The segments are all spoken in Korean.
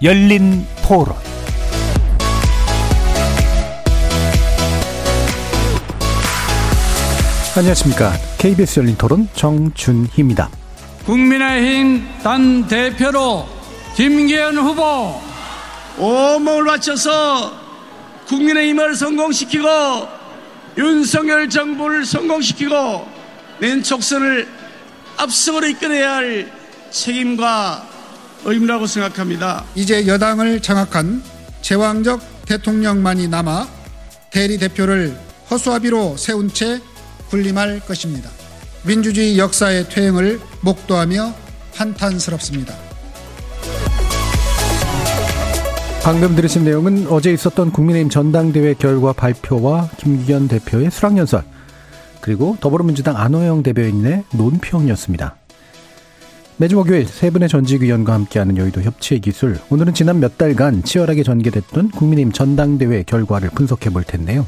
열린 토론 안녕하십니까. KBS 열린 토론 정준희입니다. 국민의힘 단 대표로 김기현 후보 온몸을 바쳐서 국민의힘을 성공시키고 윤석열 정부를 성공시키고 낸 촉선을 압승으로 이끌어야 할 책임과 의무라고 생각합니다. 이제 여당을 장악한 제왕적 대통령만이 남아 대리 대표를 허수아비로 세운 채 군림할 것입니다. 민주주의 역사의 퇴행을 목도하며 한탄스럽습니다. 방금 들으신 내용은 어제 있었던 국민의힘 전당대회 결과 발표와 김기현 대표의 수락연설 그리고 더불어민주당 안호영 대변인의 논평이었습니다. 매주 목요일 세 분의 전직 의원과 함께하는 여의도 협치의 기술 오늘은 지난 몇 달간 치열하게 전개됐던 국민의힘 전당대회 결과를 분석해 볼 텐데요.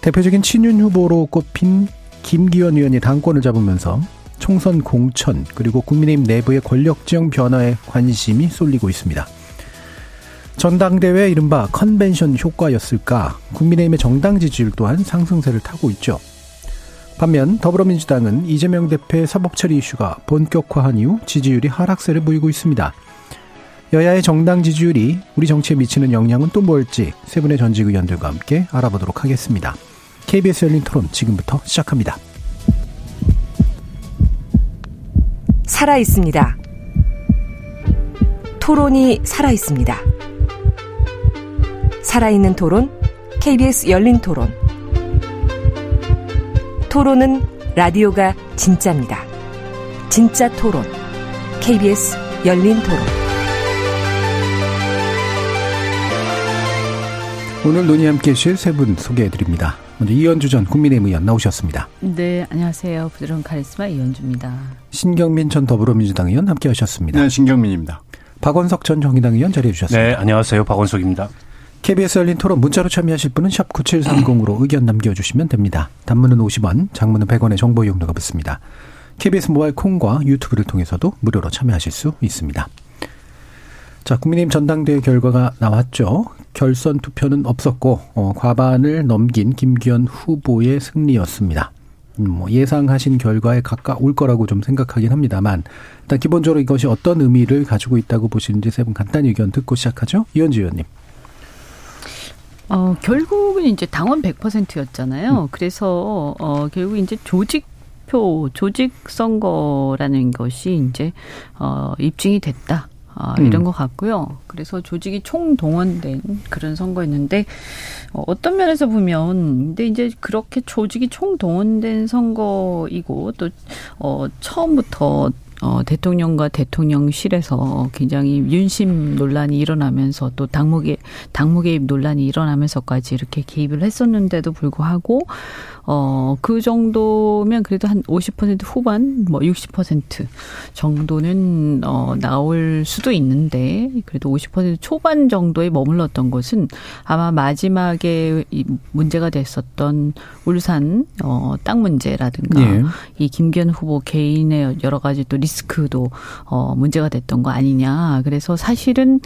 대표적인 친윤 후보로 꼽힌 김기현 의원이 당권을 잡으면서 총선 공천 그리고 국민의힘 내부의 권력지형 변화에 관심이 쏠리고 있습니다. 전당대회 이른바 컨벤션 효과였을까 국민의힘의 정당 지지율 또한 상승세를 타고 있죠. 반면 더불어민주당은 이재명 대표의 사법 처리 이슈가 본격화한 이후 지지율이 하락세를 보이고 있습니다. 여야의 정당 지지율이 우리 정치에 미치는 영향은 또 뭘지 세 분의 전직 의원들과 함께 알아보도록 하겠습니다. KBS 열린 토론 지금부터 시작합니다. 살아 있습니다. 토론이 살아 있습니다. 살아있는 토론, KBS 열린 토론. 토론은 라디오가 진짜입니다. 진짜 토론, KBS 열린 토론. 오늘 논의 함께 해주실 세 분 소개해 드립니다. 먼저 이현주 전 국민의힘 의원 나오셨습니다. 네, 안녕하세요. 부드러운 카리스마 이현주입니다. 신경민 전 더불어민주당 의원 함께 하셨습니다. 네, 신경민입니다. 박원석 전 정의당 의원 자리해 주셨습니다. 네, 안녕하세요. 박원석입니다. KBS 열린 토론 문자로 참여하실 분은 샵 9730으로 의견 남겨주시면 됩니다. 단문은 50원, 장문은 100원의 정보 이용료가 붙습니다. KBS 모바일 콩과 유튜브를 통해서도 무료로 참여하실 수 있습니다. 자, 국민의힘 전당대회 결과가 나왔죠. 결선 투표는 없었고 어, 과반을 넘긴 김기현 후보의 승리였습니다. 음, 뭐 예상하신 결과에 가까울 거라고 좀 생각하긴 합니다만 일단 기본적으로 이것이 어떤 의미를 가지고 있다고 보시는지 세 분 간단히 의견 듣고 시작하죠. 이현주 의원님. 어, 결국은 이제 당원 100%였잖아요. 음. 그래서 어, 결국 이제 조직 표, 조직 선거라는 것이 이제 어, 입증이 됐다. 아, 이런 음. 것 같고요. 그래서 조직이 총동원된 그런 선거였는데, 어, 어떤 면에서 보면, 근데 이제 그렇게 조직이 총동원된 선거이고, 또, 어, 처음부터 어, 대통령과 대통령실에서 굉장히 윤심 논란이 일어나면서 또 당무 개 당무 개 입 논란이 일어나면서까지 이렇게 개입을 했었는데도 불구하고 어, 그 정도면 그래도 한 50% 후반, 뭐 60% 정도는, 어, 나올 수도 있는데, 그래도 50% 초반 정도에 머물렀던 것은 아마 마지막에 이 문제가 됐었던 울산, 어, 땅 문제라든가, 예. 이 김기현 후보 개인의 여러 가지 또 리스크도, 어, 문제가 됐던 거 아니냐. 그래서 사실은,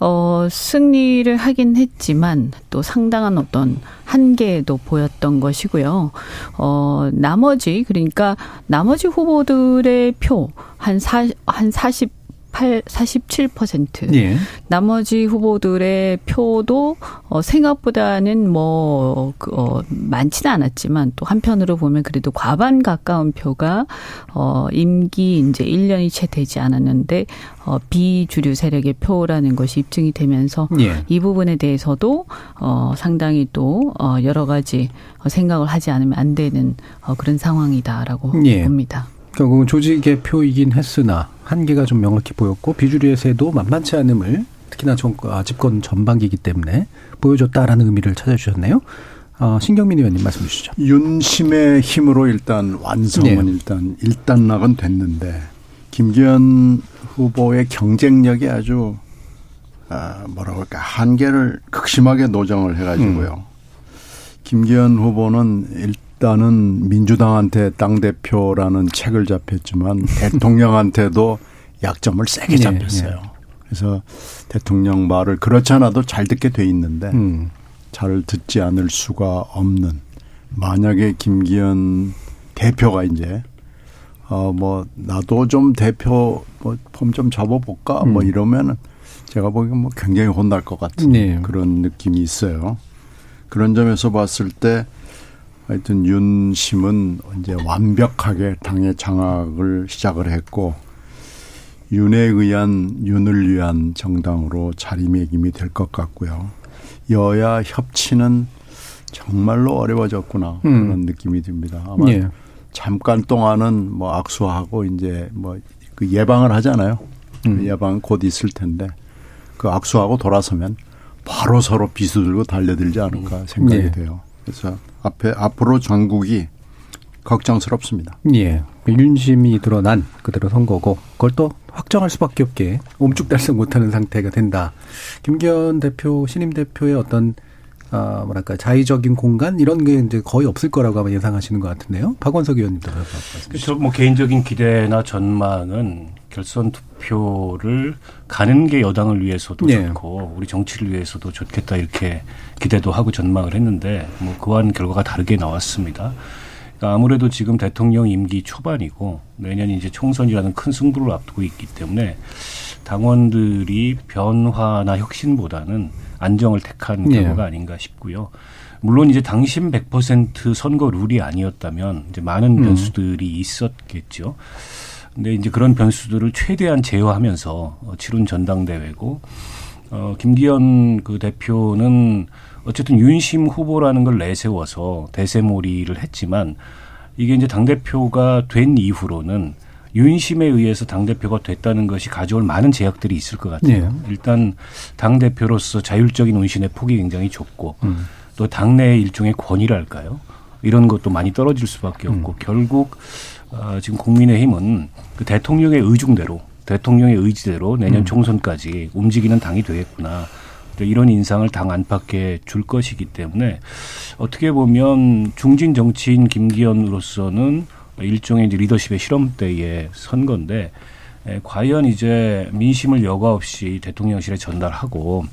어, 승리를 하긴 했지만 또 상당한 어떤 한계도 보였던 것이고요. 어, 나머지, 그러니까 나머지 후보들의 표, 한 사, 한 40, 8, 47%. 예. 나머지 후보들의 표도 어 생각보다는 뭐 그, 어, 많지는 않았지만 또 한편으로 보면 그래도 과반 가까운 표가 어 임기 이제 1년이 채 되지 않았는데 어 비주류 세력의 표라는 것이 입증이 되면서 예. 이 부분에 대해서도 어 상당히 또 어 여러 가지 생각을 하지 않으면 안 되는 어 그런 상황이다라고 예. 봅니다. 결국은 조직의 표이긴 했으나 한계가 좀 명확히 보였고 비주류의 세도 만만치 않음을 특히나 아, 집권 전반기이기 때문에 보여줬다라는 의미를 찾아주셨네요. 어, 신경민 의원님 말씀 주시죠. 윤심의 힘으로 일단 완성은 네. 일단 일단락은 됐는데 김기현 후보의 경쟁력이 아주 아, 뭐라고 할까 한계를 극심하게 노정을 해가지고요. 음. 김기현 후보는 일단 일단은 민주당한테 당 대표라는 책을 잡혔지만 대통령한테도 약점을 세게 네, 잡혔어요. 네, 네. 그래서 대통령 말을 그렇지 않아도 잘 듣게 돼 있는데 음. 잘 듣지 않을 수가 없는 만약에 김기현 대표가 이제 어뭐 나도 좀 대표 뭐폼 좀 잡아볼까 뭐 음. 뭐 이러면은 제가 보기엔 뭐 굉장히 혼날 것 같은 네. 그런 느낌이 있어요. 그런 점에서 봤을 때 하여튼 윤심은 이제 완벽하게 당의 장악을 시작을 했고 윤에 의한 윤을 위한 정당으로 자리매김이 될 것 같고요. 여야 협치는 정말로 어려워졌구나 음. 그런 느낌이 듭니다. 아마 예. 잠깐 동안은 뭐 악수하고 이제 뭐 그 예방을 하잖아요. 음. 예방 곧 있을 텐데 그 악수하고 돌아서면 바로 서로 비수 들고 달려들지 않을까 생각이 예. 돼요. 그래서 앞에 앞으로 전국이 걱정스럽습니다. 예. 윤심이 드러난 그대로 선거고 그걸 또 확정할 수밖에 없게 옴죽달싹 못하는 상태가 된다. 김기현 대표 신임 대표의 어떤 아, 뭐랄까, 자의적인 공간? 이런 게 이제 거의 없을 거라고 아마 예상하시는 것 같은데요. 박원석 의원님도. 그렇죠. 뭐 개인적인 기대나 전망은 결선 투표를 가는 게 여당을 위해서도 네. 좋고 우리 정치를 위해서도 좋겠다 이렇게 기대도 하고 전망을 했는데 뭐 그와는 결과가 다르게 나왔습니다. 그러니까 아무래도 지금 대통령 임기 초반이고 내년 이제 총선이라는 큰 승부를 앞두고 있기 때문에 당원들이 변화나 혁신보다는 안정을 택한 네. 결과가 아닌가 싶고요. 물론 이제 당신 100% 선거 룰이 아니었다면 이제 많은 음. 변수들이 음. 있었겠죠. 근데 이제 그런 변수들을 최대한 제어하면서 어, 치룬 전당대회고 어 김기현 그 대표는 어쨌든 윤심 후보라는 걸 내세워서 대세몰이를 했지만 이게 이제 당 대표가 된 이후로는 윤심에 의해서 당 대표가 됐다는 것이 가져올 많은 제약들이 있을 것 같아요. 네. 일단 당 대표로서 자율적인 운신의 폭이 굉장히 좁고 음. 또 당내의 일종의 권위랄까요? 이런 것도 많이 떨어질 수밖에 없고 음. 결국 어, 지금 국민의힘은 그 대통령의 의중대로 대통령의 의지대로 내년 음. 총선까지 움직이는 당이 되겠구나. 이런 인상을 당 안팎에 줄 것이기 때문에 어떻게 보면 중진 정치인 김기현으로서는 일종의 리더십의 실험대의 선거인데 에, 과연 이제 민심을 여과 없이 대통령실에 전달하고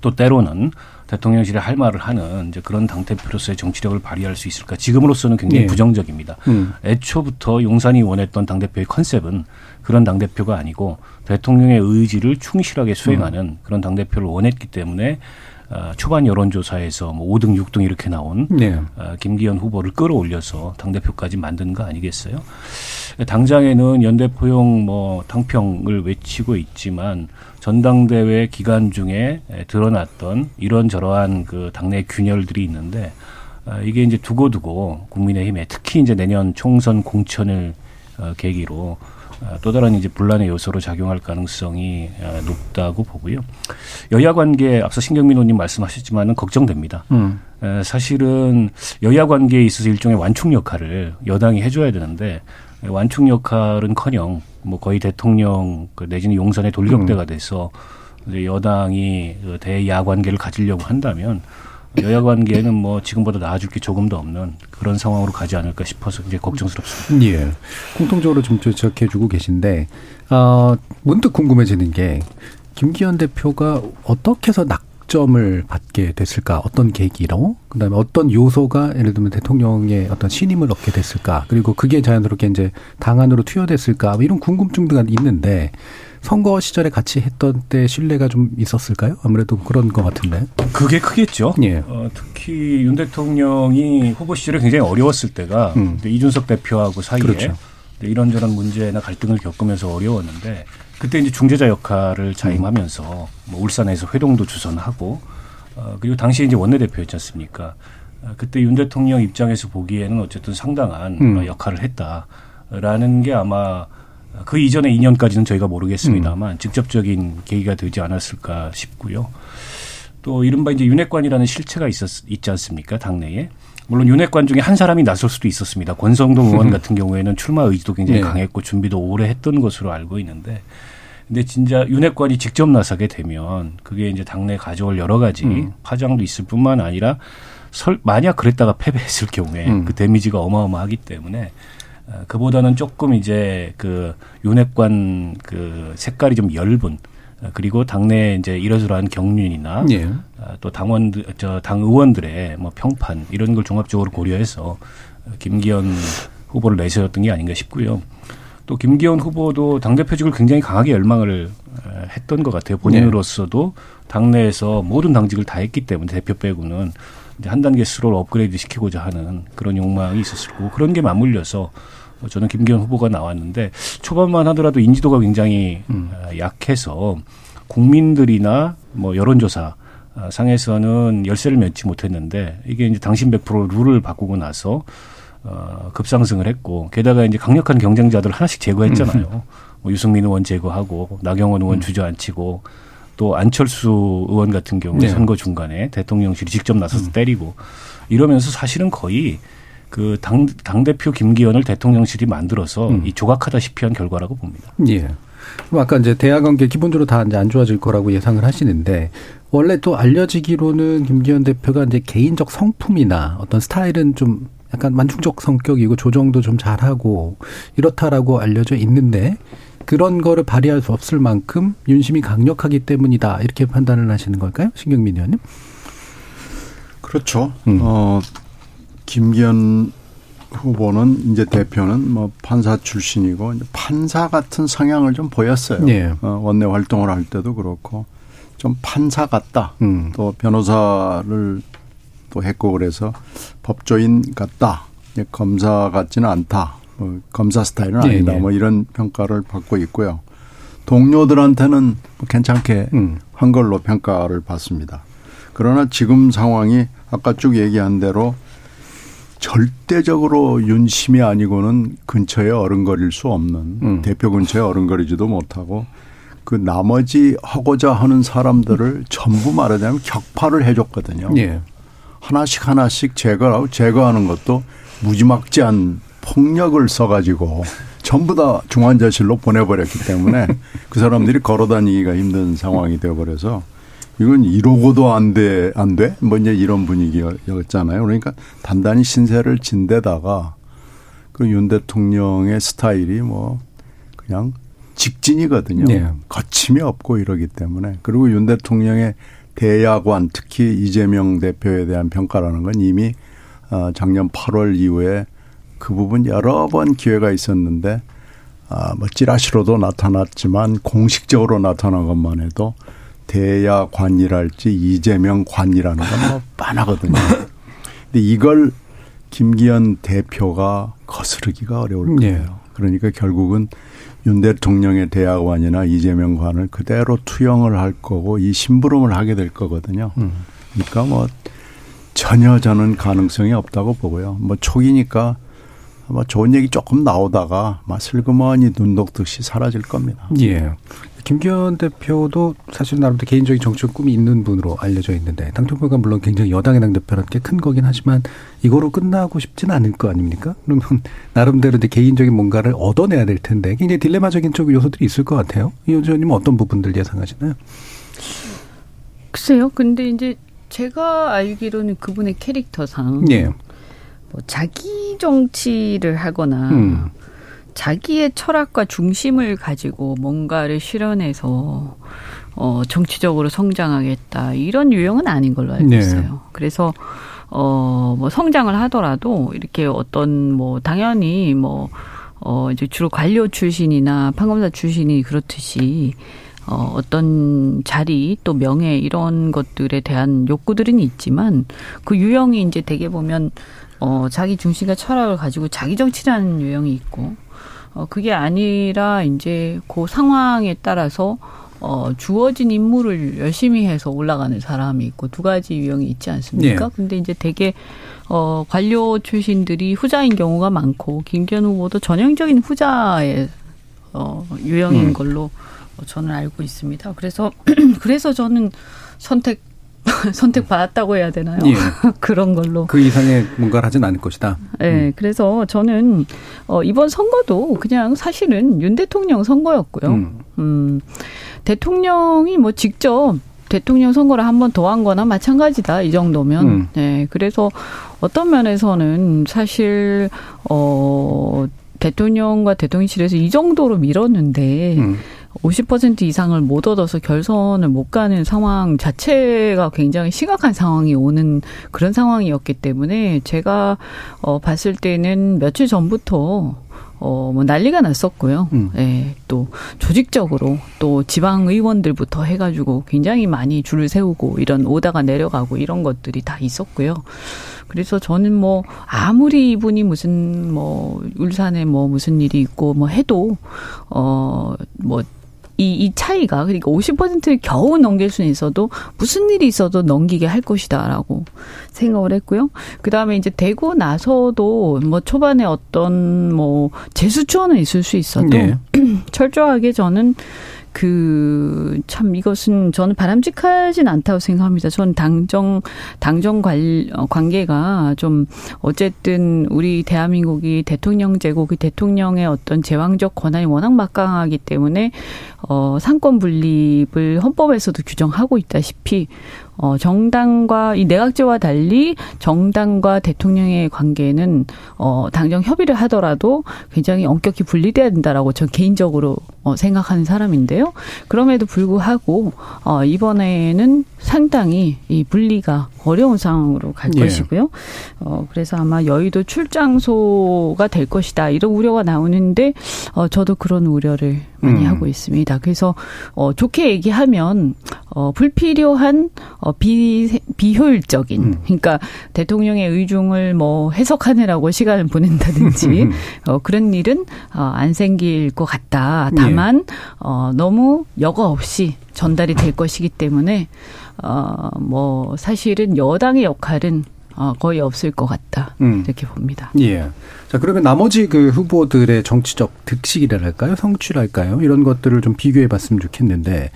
또 때로는 대통령실에 할 말을 하는 이제 그런 당 대표로서의 정치력을 발휘할 수 있을까? 지금으로서는 굉장히 네. 부정적입니다. 음. 애초부터 용산이 원했던 당 대표의 컨셉은 그런 당 대표가 아니고 대통령의 의지를 충실하게 수행하는 음. 그런 당 대표를 원했기 때문에 어, 초반 여론조사에서 뭐 5등, 6등 이렇게 나온 네. 어, 김기현 후보를 끌어올려서 당 대표까지 만든 거 아니겠어요? 당장에는 연대 포용 뭐 당평을 외치고 있지만 전당대회 기간 중에 드러났던 이런저러한 그 당내 균열들이 있는데 어, 이게 이제 두고두고 국민의힘에 특히 이제 내년 총선 공천을 어, 계기로 어, 또 다른 이제 분란의 요소로 작용할 가능성이 어, 높다고 보고요. 여야 관계 앞서 신경민 의원님 말씀하셨지만은 걱정됩니다. 음. 사실은 여야 관계에 있어서 일종의 완충 역할을 여당이 해줘야 되는데 완충 역할은커녕 뭐 거의 대통령 그 내지는 용산의 돌격대가 음. 돼서 이제 여당이 그 대야 관계를 가지려고 한다면 여야 관계는 뭐 지금보다 나아질 게 조금 더 없는 그런 상황으로 가지 않을까 싶어서 이제 걱정스럽습니다. 예. 공통적으로 좀 지적해주고 계신데 어, 문득 궁금해지는 게 김기현 대표가 어떻게 해서 낙 점을 받게 됐을까? 어떤 계기로? 그다음에 어떤 요소가 예를 들면 대통령의 어떤 신임을 얻게 됐을까? 그리고 그게 자연스럽게 이제 당 안으로 투여됐을까? 뭐 이런 궁금증도 있는데 선거 시절에 같이 했던 때 신뢰가 좀 있었을까요? 아무래도 그런 것 같은데. 그게 크겠죠. 예. 어, 특히 윤 대통령이 후보 시절에 굉장히 어려웠을 때가 음. 이준석 대표하고 사이에 그렇죠. 이런저런 문제나 갈등을 겪으면서 어려웠는데 그때 이제 중재자 역할을 자임하면서 뭐 울산에서 회동도 주선하고 어, 그리고 당시에 이제 원내대표였지 않습니까? 어, 그때 윤 대통령 입장에서 보기에는 어쨌든 상당한 음. 역할을 했다라는 게 아마 그 이전의 2년까지는 저희가 모르겠습니다만 음. 직접적인 계기가 되지 않았을까 싶고요. 또 이른바 이제 윤핵관이라는 실체가 있었, 있지 않습니까? 당내에. 물론 윤핵관 중에 한 사람이 나설 수도 있었습니다. 권성동 의원 같은 경우에는 출마 의지도 굉장히 네. 강했고 준비도 오래 했던 것으로 알고 있는데 근데 진짜 윤핵관이 직접 나서게 되면 그게 이제 당내 가져올 여러 가지 음. 파장도 있을 뿐만 아니라 설 만약 그랬다가 패배했을 경우에 음. 그 데미지가 어마어마하기 때문에 어, 그보다는 조금 이제 그 윤핵관 그 색깔이 좀 엷은 그리고 당내 이제 이러저러한 경륜이나 예. 또 당원 저당 의원들의 뭐 평판 이런 걸 종합적으로 고려해서 김기현 후보를 내세웠던 게 아닌가 싶고요. 또 김기현 후보도 당대표직을 굉장히 강하게 열망을 했던 것 같아요. 본인으로서도 당내에서 모든 당직을 다 했기 때문에 대표 빼고는 이제 한 단계 스스로 업그레이드 시키고자 하는 그런 욕망이 있었을 거고 그런 게 맞물려서 저는 김기현 후보가 나왔는데 초반만 하더라도 인지도가 굉장히 음. 약해서 국민들이나 뭐 여론조사 상에서는 열세를 맺지 못했는데 이게 이제 당신 100% 룰을 바꾸고 나서 어, 급상승을 했고 게다가 이제 강력한 경쟁자들 하나씩 제거했잖아요. 음. 뭐 유승민 의원 제거하고 나경원 의원 음. 주저앉히고 또 안철수 의원 같은 경우 네. 선거 중간에 대통령실이 직접 나서서 음. 때리고 이러면서 사실은 거의 그 당, 당대표 김기현을 대통령실이 만들어서 음. 이 조각하다시피 한 결과라고 봅니다. 예. 그럼 아까 이제 대화 관계 기본적으로 다 이제 안 좋아질 거라고 예상을 하시는데 원래 또 알려지기로는 김기현 대표가 이제 개인적 성품이나 어떤 스타일은 좀 약간 만중적 성격이고 조정도 좀 잘하고 이렇다라고 알려져 있는데 그런 거를 발휘할 수 없을 만큼 윤심이 강력하기 때문이다 이렇게 판단을 하시는 걸까요, 신경민 의원님? 그렇죠. 음. 어 김기현 후보는 이제 대표는 뭐 판사 출신이고 판사 같은 성향을 좀 보였어요. 네. 어, 원내 활동을 할 때도 그렇고 좀 판사 같다. 음. 또 변호사를 또 했고 그래서 법조인 같다. 검사 같지는 않다. 뭐 검사 스타일은 네, 아니다. 네, 네. 뭐 이런 평가를 받고 있고요. 동료들한테는 뭐 괜찮게 음. 한 걸로 평가를 받습니다. 그러나 지금 상황이 아까 쭉 얘기한 대로 절대적으로 윤심이 아니고는 근처에 어른거릴 수 없는 음. 대표 근처에 어른거리지도 못하고 그 나머지 하고자 하는 사람들을 전부 말하자면 격파를 해줬거든요. 예. 하나씩 하나씩 제거하고 제거하는 것도 무지막지한 폭력을 써가지고 전부 다 중환자실로 보내버렸기 때문에 그 사람들이 걸어다니기가 힘든 상황이 되어버려서 이건 이러고도 안 돼, 안 돼? 뭐 이제 이런 분위기였잖아요. 그러니까 단단히 신세를 진 데다가 그 윤 대통령의 스타일이 뭐 그냥 직진이거든요. 네. 거침이 없고 이러기 때문에. 그리고 윤 대통령의 대야관 특히 이재명 대표에 대한 평가라는 건 이미 어, 작년 8월 이후에 그 부분 여러 번 기회가 있었는데 아, 뭐 찌라시로도 나타났지만 공식적으로 나타난 것만 해도 대야관이랄지 이재명 관이라는 건 뭐 빤하거든요. 근데 이걸 김기현 대표가 거스르기가 어려울 네. 거예요. 네. 그러니까 결국은 윤 대 통령의 대야관이나 이재명 관을 그대로 투영을 할 거고 이 심부름을 하게 될 거거든요. 음. 그러니까 뭐 전혀 저는 가능성이 없다고 보고요. 뭐 초기니까 뭐 좋은 얘기 조금 나오다가 막 슬그머니 눈 녹듯이 사라질 겁니다. 예. 김기현 대표도 사실 나름대로 개인적인 정치적 꿈이 있는 분으로 알려져 있는데 당 대표가 물론 굉장히 여당의 당 대표라는 게 큰 거긴 하지만 이거로 끝나고 싶지는 않을 거 아닙니까? 그러면 나름대로 이제 개인적인 뭔가를 얻어내야 될 텐데 굉장히 딜레마적인 쪽 요소들이 있을 것 같아요. 이 의원님 어떤 부분들 예상하시나요? 글쎄요. 근데 이제 제가 알기로는 그분의 캐릭터상 예. 뭐 자기 정치를 하거나 음. 자기의 철학과 중심을 가지고 뭔가를 실현해서 어 정치적으로 성장하겠다 이런 유형은 아닌 걸로 알고 네. 있어요. 그래서 어뭐 성장을 하더라도 이렇게 어떤 뭐 당연히 뭐 어 이제 주로 관료 출신이나 판검사 출신이 그렇듯이 어, 어떤 자리 또 명예 이런 것들에 대한 욕구들은 있지만 그 유형이 이제 대개 보면 어, 자기 중심과 철학을 가지고 자기 정치라는 유형이 있고, 어, 그게 아니라 이제 그 상황에 따라서 어, 주어진 임무를 열심히 해서 올라가는 사람이 있고 두 가지 유형이 있지 않습니까? 네. 근데 이제 되게 어, 관료 출신들이 후자인 경우가 많고 김기현 후보도 전형적인 후자의 어, 유형인 음. 걸로 저는 알고 있습니다. 그래서 그래서 저는 선택 선택받았다고 해야 되나요? 예. 그런 걸로. 그 이상의 뭔가를 하진 않을 것이다. 네. 음. 그래서 저는 어, 이번 선거도 그냥 사실은 윤 대통령 선거였고요. 음. 음 대통령이 뭐 직접 대통령 선거를 한 번 더 한 거나 마찬가지다. 이 정도면. 음. 네. 그래서 어떤 면에서는 사실, 어, 대통령과 대통령실에서 이 정도로 밀었는데, 음. 50% 이상을 못 얻어서 결선을 못 가는 상황 자체가 굉장히 심각한 상황이 오는 그런 상황이었기 때문에 제가 어 봤을 때는 며칠 전부터 어, 뭐 난리가 났었고요. 음. 예, 또 조직적으로 또 지방 의원들부터 해가지고 굉장히 많이 줄을 세우고 이런 오다가 내려가고 이런 것들이 다 있었고요. 그래서 저는 뭐 아무리 이분이 무슨 뭐 울산에 뭐 무슨 일이 있고 뭐 해도 어 뭐 이, 이 차이가 그러니까 50%를 겨우 넘길 수는 있어도 무슨 일이 있어도 넘기게 할 것이다라고 생각을 했고요. 그 다음에 이제 되고 나서도 뭐 초반에 어떤 뭐 재수초는 있을 수 있어도 네. 철저하게 저는 그, 참, 이것은 저는 바람직하진 않다고 생각합니다. 전 당정, 당정 관, 어, 관계가 좀, 어쨌든 우리 대한민국이 대통령 제국이 대통령의 어떤 제왕적 권한이 워낙 막강하기 때문에, 어, 상권 분립을 헌법에서도 규정하고 있다시피, 어, 정당과 이 내각제와 달리 정당과 대통령의 관계는 어, 당정 협의를 하더라도 굉장히 엄격히 분리돼야 된다라고 저 개인적으로 어, 생각하는 사람인데요. 그럼에도 불구하고 어, 이번에는 상당히 이 분리가 어려운 상황으로 갈 예. 것이고요. 어, 그래서 아마 여의도 출장소가 될 것이다 이런 우려가 나오는데 어, 저도 그런 우려를 많이 음. 하고 있습니다. 그래서 어, 좋게 얘기하면 어, 불필요한 어, 비 비효율적인 음. 그러니까 대통령의 의중을 뭐 해석하느라고 시간을 보낸다든지 어, 그런 일은 어, 안 생길 것 같다. 다만 예. 어, 너무 여과 없이 전달이 될 것이기 때문에 어, 뭐 사실은 여당의 역할은 어, 거의 없을 것 같다 음. 이렇게 봅니다. 예. 자 그러면 나머지 그 후보들의 정치적 득식이랄까요, 성취랄까요, 이런 것들을 좀 비교해봤으면 좋겠는데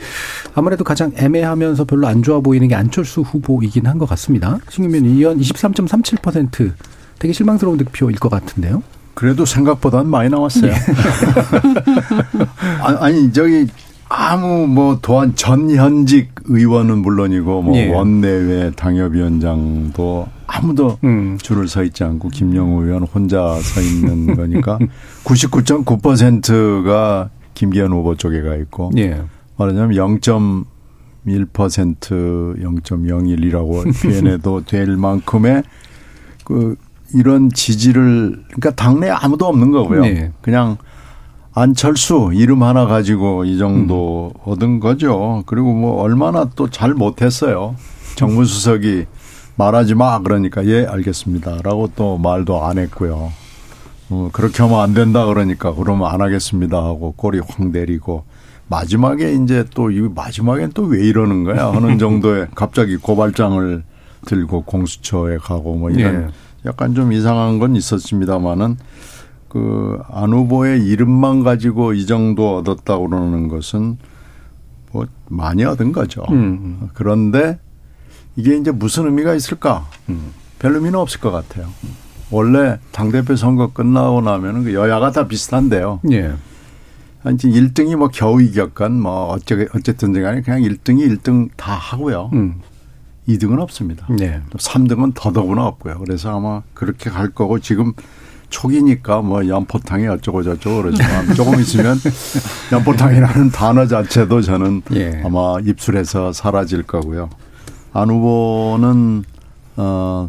아무래도 가장 애매하면서 별로 안 좋아 보이는 게 안철수 후보이긴 한 것 같습니다. 신규면 의원 23.37% 되게 실망스러운 득표일 것 같은데요. 그래도 생각보다는 많이 나왔어요. 네. 아니 저기 아무 뭐 또한 전현직 의원은 물론이고 뭐 예. 원내외 당협위원장도 아무도 음. 줄을 서 있지 않고 김영우 의원 혼자 서 있는 거니까 99.9%가 김기현 후보 쪽에 가 있고 예. 말하자면 0.1% 0.01이라고 표현해도 될 만큼의 그 이런 지지를 그러니까 당내에 아무도 없는 거고요. 네. 그냥 안철수 이름 하나 가지고 이 정도 음. 얻은 거죠. 그리고 뭐 얼마나 또 잘 못했어요. 정무 수석이 말하지 마 그러니까 예 알겠습니다라고 또 말도 안 했고요. 어, 그렇게 하면 안 된다 그러니까 그러면 안 하겠습니다 하고 꼬리 확 내리고 마지막에 이제 또 이 마지막엔 또 왜 이러는 거야 하는 정도의 갑자기 고발장을 들고 공수처에 가고 뭐 이런 예. 약간 좀 이상한 건 있었습니다만은 그 안 후보의 이름만 가지고 이 정도 얻었다고 그러는 것은 뭐 많이 얻은 거죠. 음. 그런데 이게 이제 무슨 의미가 있을까? 음. 별 의미는 없을 것 같아요. 원래 당대표 선거 끝나고 나면은 그 여야가 다 비슷한데요. 예. 이제 1등이 뭐 겨우 이겼건 뭐 어째 어쨌든 간에 그냥 1등이 1등 다 하고요. 음. 2등은 없습니다. 네. 3등은 더더구나 없고요. 그래서 아마 그렇게 갈 거고 지금 초기니까 뭐 연포탕이 어쩌고 저쩌고 그러지만 조금 있으면 연포탕이라는 단어 자체도 저는 예. 아마 입술에서 사라질 거고요. 안 후보는 어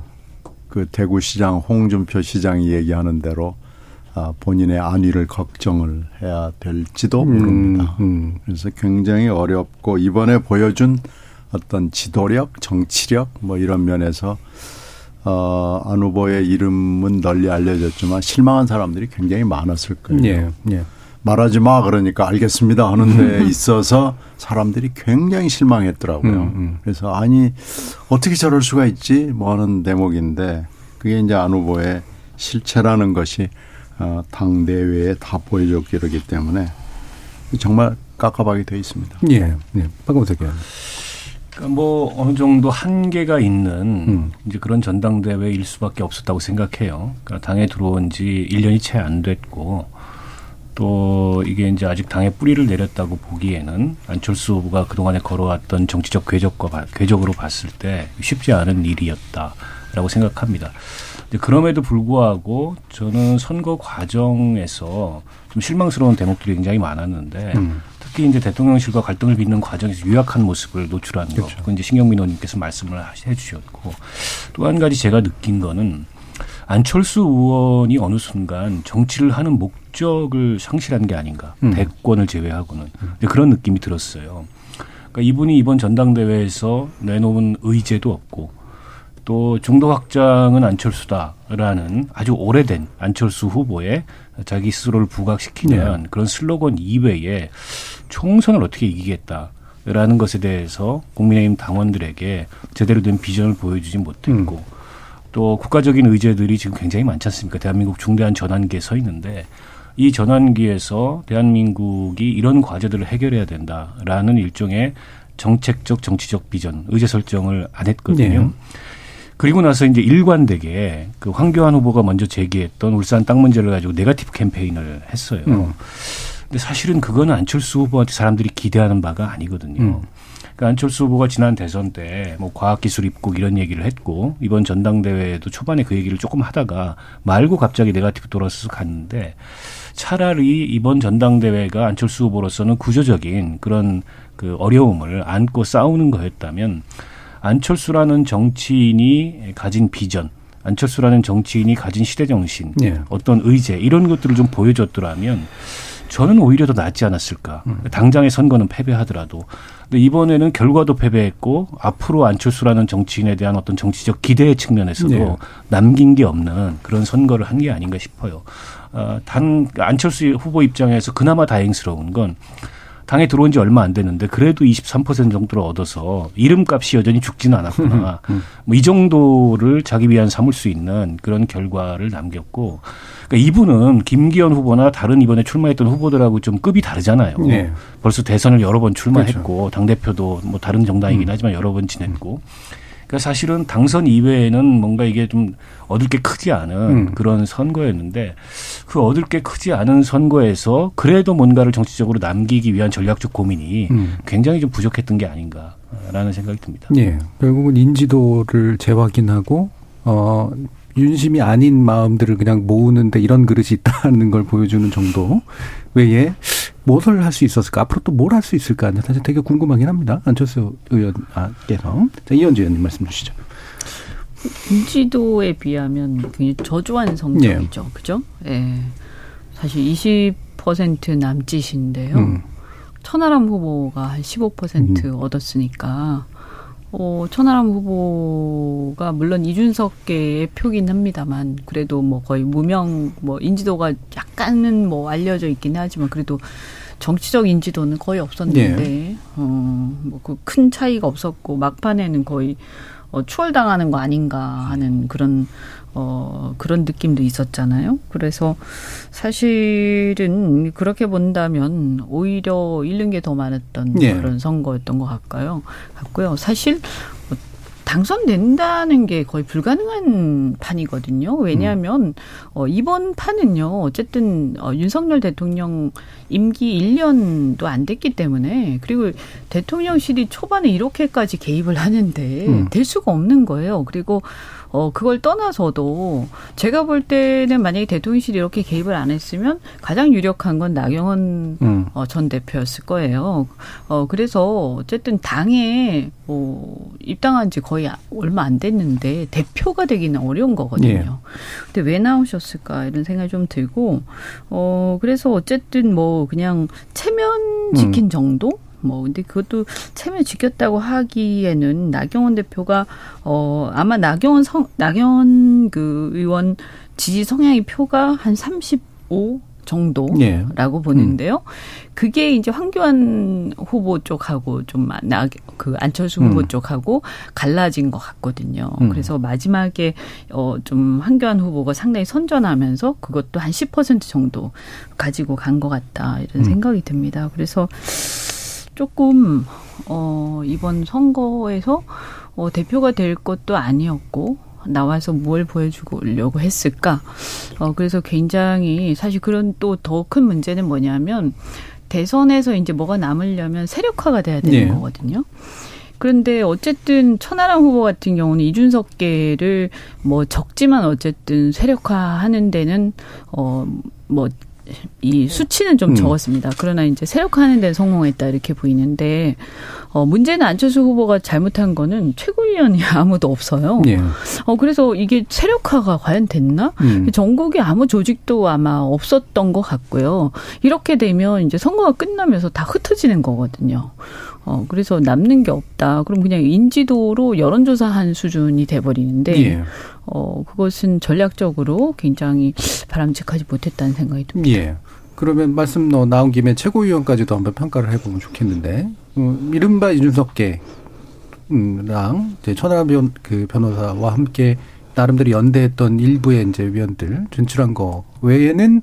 그 대구시장 홍준표 시장이 얘기하는 대로 아, 본인의 안위를 걱정을 해야 될지도 음, 모릅니다. 음, 음. 그래서 굉장히 어렵고 이번에 보여준 어떤 지도력, 정치력 뭐 이런 면에서 어, 안 후보의 이름은 널리 알려졌지만 실망한 사람들이 굉장히 많았을 거예요. 예, 예. 말하지 마 그러니까 알겠습니다 하는데 있어서 사람들이 굉장히 실망했더라고요. 음, 음. 그래서 아니 어떻게 저럴 수가 있지 뭐 하는 대목인데 그게 이제 안 후보의 실체라는 것이 어, 당 내외에 다 보여줬기 이기 때문에 정말 깝깝하게 돼 있습니다. 예, 예. 박금석 의원. 그러니까 뭐 어느 정도 한계가 있는 음. 이제 그런 전당대회일 수밖에 없었다고 생각해요. 그러니까 당에 들어온 지 1년이 채 안 됐고 또 이게 이제 아직 당의 뿌리를 내렸다고 보기에는 안철수 후보가 그동안에 걸어왔던 정치적 궤적과 궤적으로 봤을 때 쉽지 않은 일이었다라고 생각합니다. 그럼에도 불구하고 저는 선거 과정에서 좀 실망스러운 대목들이 굉장히 많았는데 음. 특히 이제 대통령실과 갈등을 빚는 과정에서 유약한 모습을 노출한 거. 그렇죠. 그건 이제 신경민 의원님께서 말씀을 해 주셨고 또 한 가지 제가 느낀 거는 안철수 의원이 어느 순간 정치를 하는 목적을 상실한 게 아닌가. 음. 대권을 제외하고는. 그런 느낌이 들었어요. 그러니까 이분이 이번 전당대회에서 내놓은 의제도 없고 또 중도 확장은 안철수다라는 아주 오래된 안철수 후보의 자기 스스로를 부각시키는 네. 그런 슬로건 이외에 총선을 어떻게 이기겠다 라는 것에 대해서 국민의힘 당원들에게 제대로 된 비전을 보여주지 못했고 음. 또 국가적인 의제들이 지금 굉장히 많지 않습니까? 대한민국 중대한 전환기에 서 있는데 이 전환기에서 대한민국이 이런 과제들을 해결해야 된다라는 일종의 정책적 정치적 비전 의제 설정을 안 했거든요. 네. 그리고 나서 이제 일관되게 그 황교안 후보가 먼저 제기했던 울산 땅 문제를 가지고 네가티브 캠페인을 했어요. 음. 근데 사실은 그거는 안철수 후보한테 사람들이 기대하는 바가 아니거든요. 음. 그러니까 안철수 후보가 지난 대선 때 뭐 과학기술 입국 이런 얘기를 했고 이번 전당대회에도 초반에 그 얘기를 조금 하다가 말고 갑자기 네가티브 돌아서서 갔는데 차라리 이번 전당대회가 안철수 후보로서는 구조적인 그런 그 어려움을 안고 싸우는 거였다면 안철수라는 정치인이 가진 비전, 안철수라는 정치인이 가진 시대 정신, 네. 어떤 의제 이런 것들을 좀 보여줬더라면 저는 오히려 더 낫지 않았을까. 음. 당장의 선거는 패배하더라도. 근데 이번에는 결과도 패배했고 앞으로 안철수라는 정치인에 대한 어떤 정치적 기대의 측면에서도 네. 남긴 게 없는 그런 선거를 한 게 아닌가 싶어요. 어, 단 안철수 후보 입장에서 그나마 다행스러운 건 당에 들어온 지 얼마 안 됐는데 그래도 23% 정도를 얻어서 이름값이 여전히 죽지는 않았구나. 음, 음. 뭐이 정도를 자기 위한 삼을 수 있는 그런 결과를 남겼고 그러니까 이분은 김기현 후보나 다른 이번에 출마했던 후보들하고 좀 급이 다르잖아요. 네. 벌써 대선을 여러 번 출마했고 그렇죠. 당 대표도 뭐 다른 정당이긴 음. 하지만 여러 번 지냈고. 그러니까 사실은 당선 이외에는 뭔가 이게 좀 얻을 게 크지 않은 음. 그런 선거였는데 그 얻을 게 크지 않은 선거에서 그래도 뭔가를 정치적으로 남기기 위한 전략적 고민이 음. 굉장히 좀 부족했던 게 아닌가라는 생각이 듭니다. 예. 결국은 인지도를 재확인하고 어 윤심이 아닌 마음들을 그냥 모으는데 이런 그릇이 있다는 걸 보여주는 정도 외에 무엇을 할 수 있었을까? 앞으로 또 뭘 할 수 있을까? 사실 되게 궁금하긴 합니다. 안철수 의원께서. 자, 이현주 의원님 말씀 주시죠. 인지도에 비하면 굉장히 저조한 성적이죠. 네. 그죠? 예. 네. 사실 20% 남짓인데요. 음. 천하람 후보가 한15% 음. 얻었으니까 어, 천하람 후보가 물론 이준석계의 표긴 합니다만 그래도 뭐 거의 무명 뭐 인지도가 약간은 뭐 알려져 있긴 하지만 그래도 정치적 인지도는 거의 없었는데 네. 어뭐 그 큰 차이가 없었고 막판에는 거의 어, 추월당하는 거 아닌가 하는 그런 어, 그런 느낌도 있었잖아요. 그래서 사실은 그렇게 본다면 오히려 잃는 게 더 많았던 예. 그런 선거였던 것 같고요. 같고요. 사실 당선된다는 게 거의 불가능한 판이거든요. 왜냐하면 음. 어, 이번 판은요. 어쨌든 어, 윤석열 대통령 임기 1년도 안 됐기 때문에 그리고 대통령실이 초반에 이렇게까지 개입을 하는데 음. 될 수가 없는 거예요. 그리고 어, 그걸 떠나서도 제가 볼 때는 만약에 대통령실이 이렇게 개입을 안 했으면 가장 유력한 건 나경원 음. 어, 전 대표였을 거예요. 어, 그래서 어쨌든 당에 뭐 입당한 지 거의 얼마 안 됐는데 대표가 되기는 어려운 거거든요. 예. 근데 왜 나오셨을까 이런 생각이 좀 들고 어, 그래서 어쨌든 뭐 그냥 체면 지킨 음. 정도? 뭐 근데 그것도 체면 지켰다고 하기에는 나경원 대표가 어 아마 나경원 성 나경원 그 의원 지지 성향의 표가 한 35 정도라고 예. 보는데요. 음. 그게 이제 황교안 후보 쪽하고 좀 나 그 안철수 후보 음. 쪽하고 갈라진 것 같거든요. 음. 그래서 마지막에 어좀 황교안 후보가 상당히 선전하면서 그것도 한 10% 정도 가지고 간 것 같다 이런 음. 생각이 듭니다. 그래서 조금 어 이번 선거에서 어 대표가 될 것도 아니었고 나와서 뭘 보여주려고 했을까? 어 그래서 굉장히 사실 그런 또 더 큰 문제는 뭐냐면 대선에서 이제 뭐가 남으려면 세력화가 돼야 되는 네. 거거든요. 그런데 어쨌든 천하람 후보 같은 경우는 이준석계를 뭐 적지만 어쨌든 세력화하는 데는 어뭐 이 수치는 좀 음. 적었습니다. 그러나 이제 세력화하는 데는 성공했다 이렇게 보이는데 어 문제는 안철수 후보가 잘못한 거는 최고위원이 아무도 없어요. 예. 어 그래서 이게 세력화가 과연 됐나? 음. 전국에 아무 조직도 아마 없었던 것 같고요. 이렇게 되면 이제 선거가 끝나면서 다 흩어지는 거거든요. 어, 그래서 남는 게 없다. 그럼 그냥 인지도로 여론조사한 수준이 돼버리는데, 예. 어, 그것은 전략적으로 굉장히 바람직하지 못했다는 생각이 듭니다. 예. 그러면 말씀 나온 김에 최고위원까지도 한번 평가를 해보면 좋겠는데, 음, 이른바 이준석계 랑 이제 천하람 변, 그 변호사와 함께 나름대로 연대했던 일부의 이제 위원들 진출한 거 외에는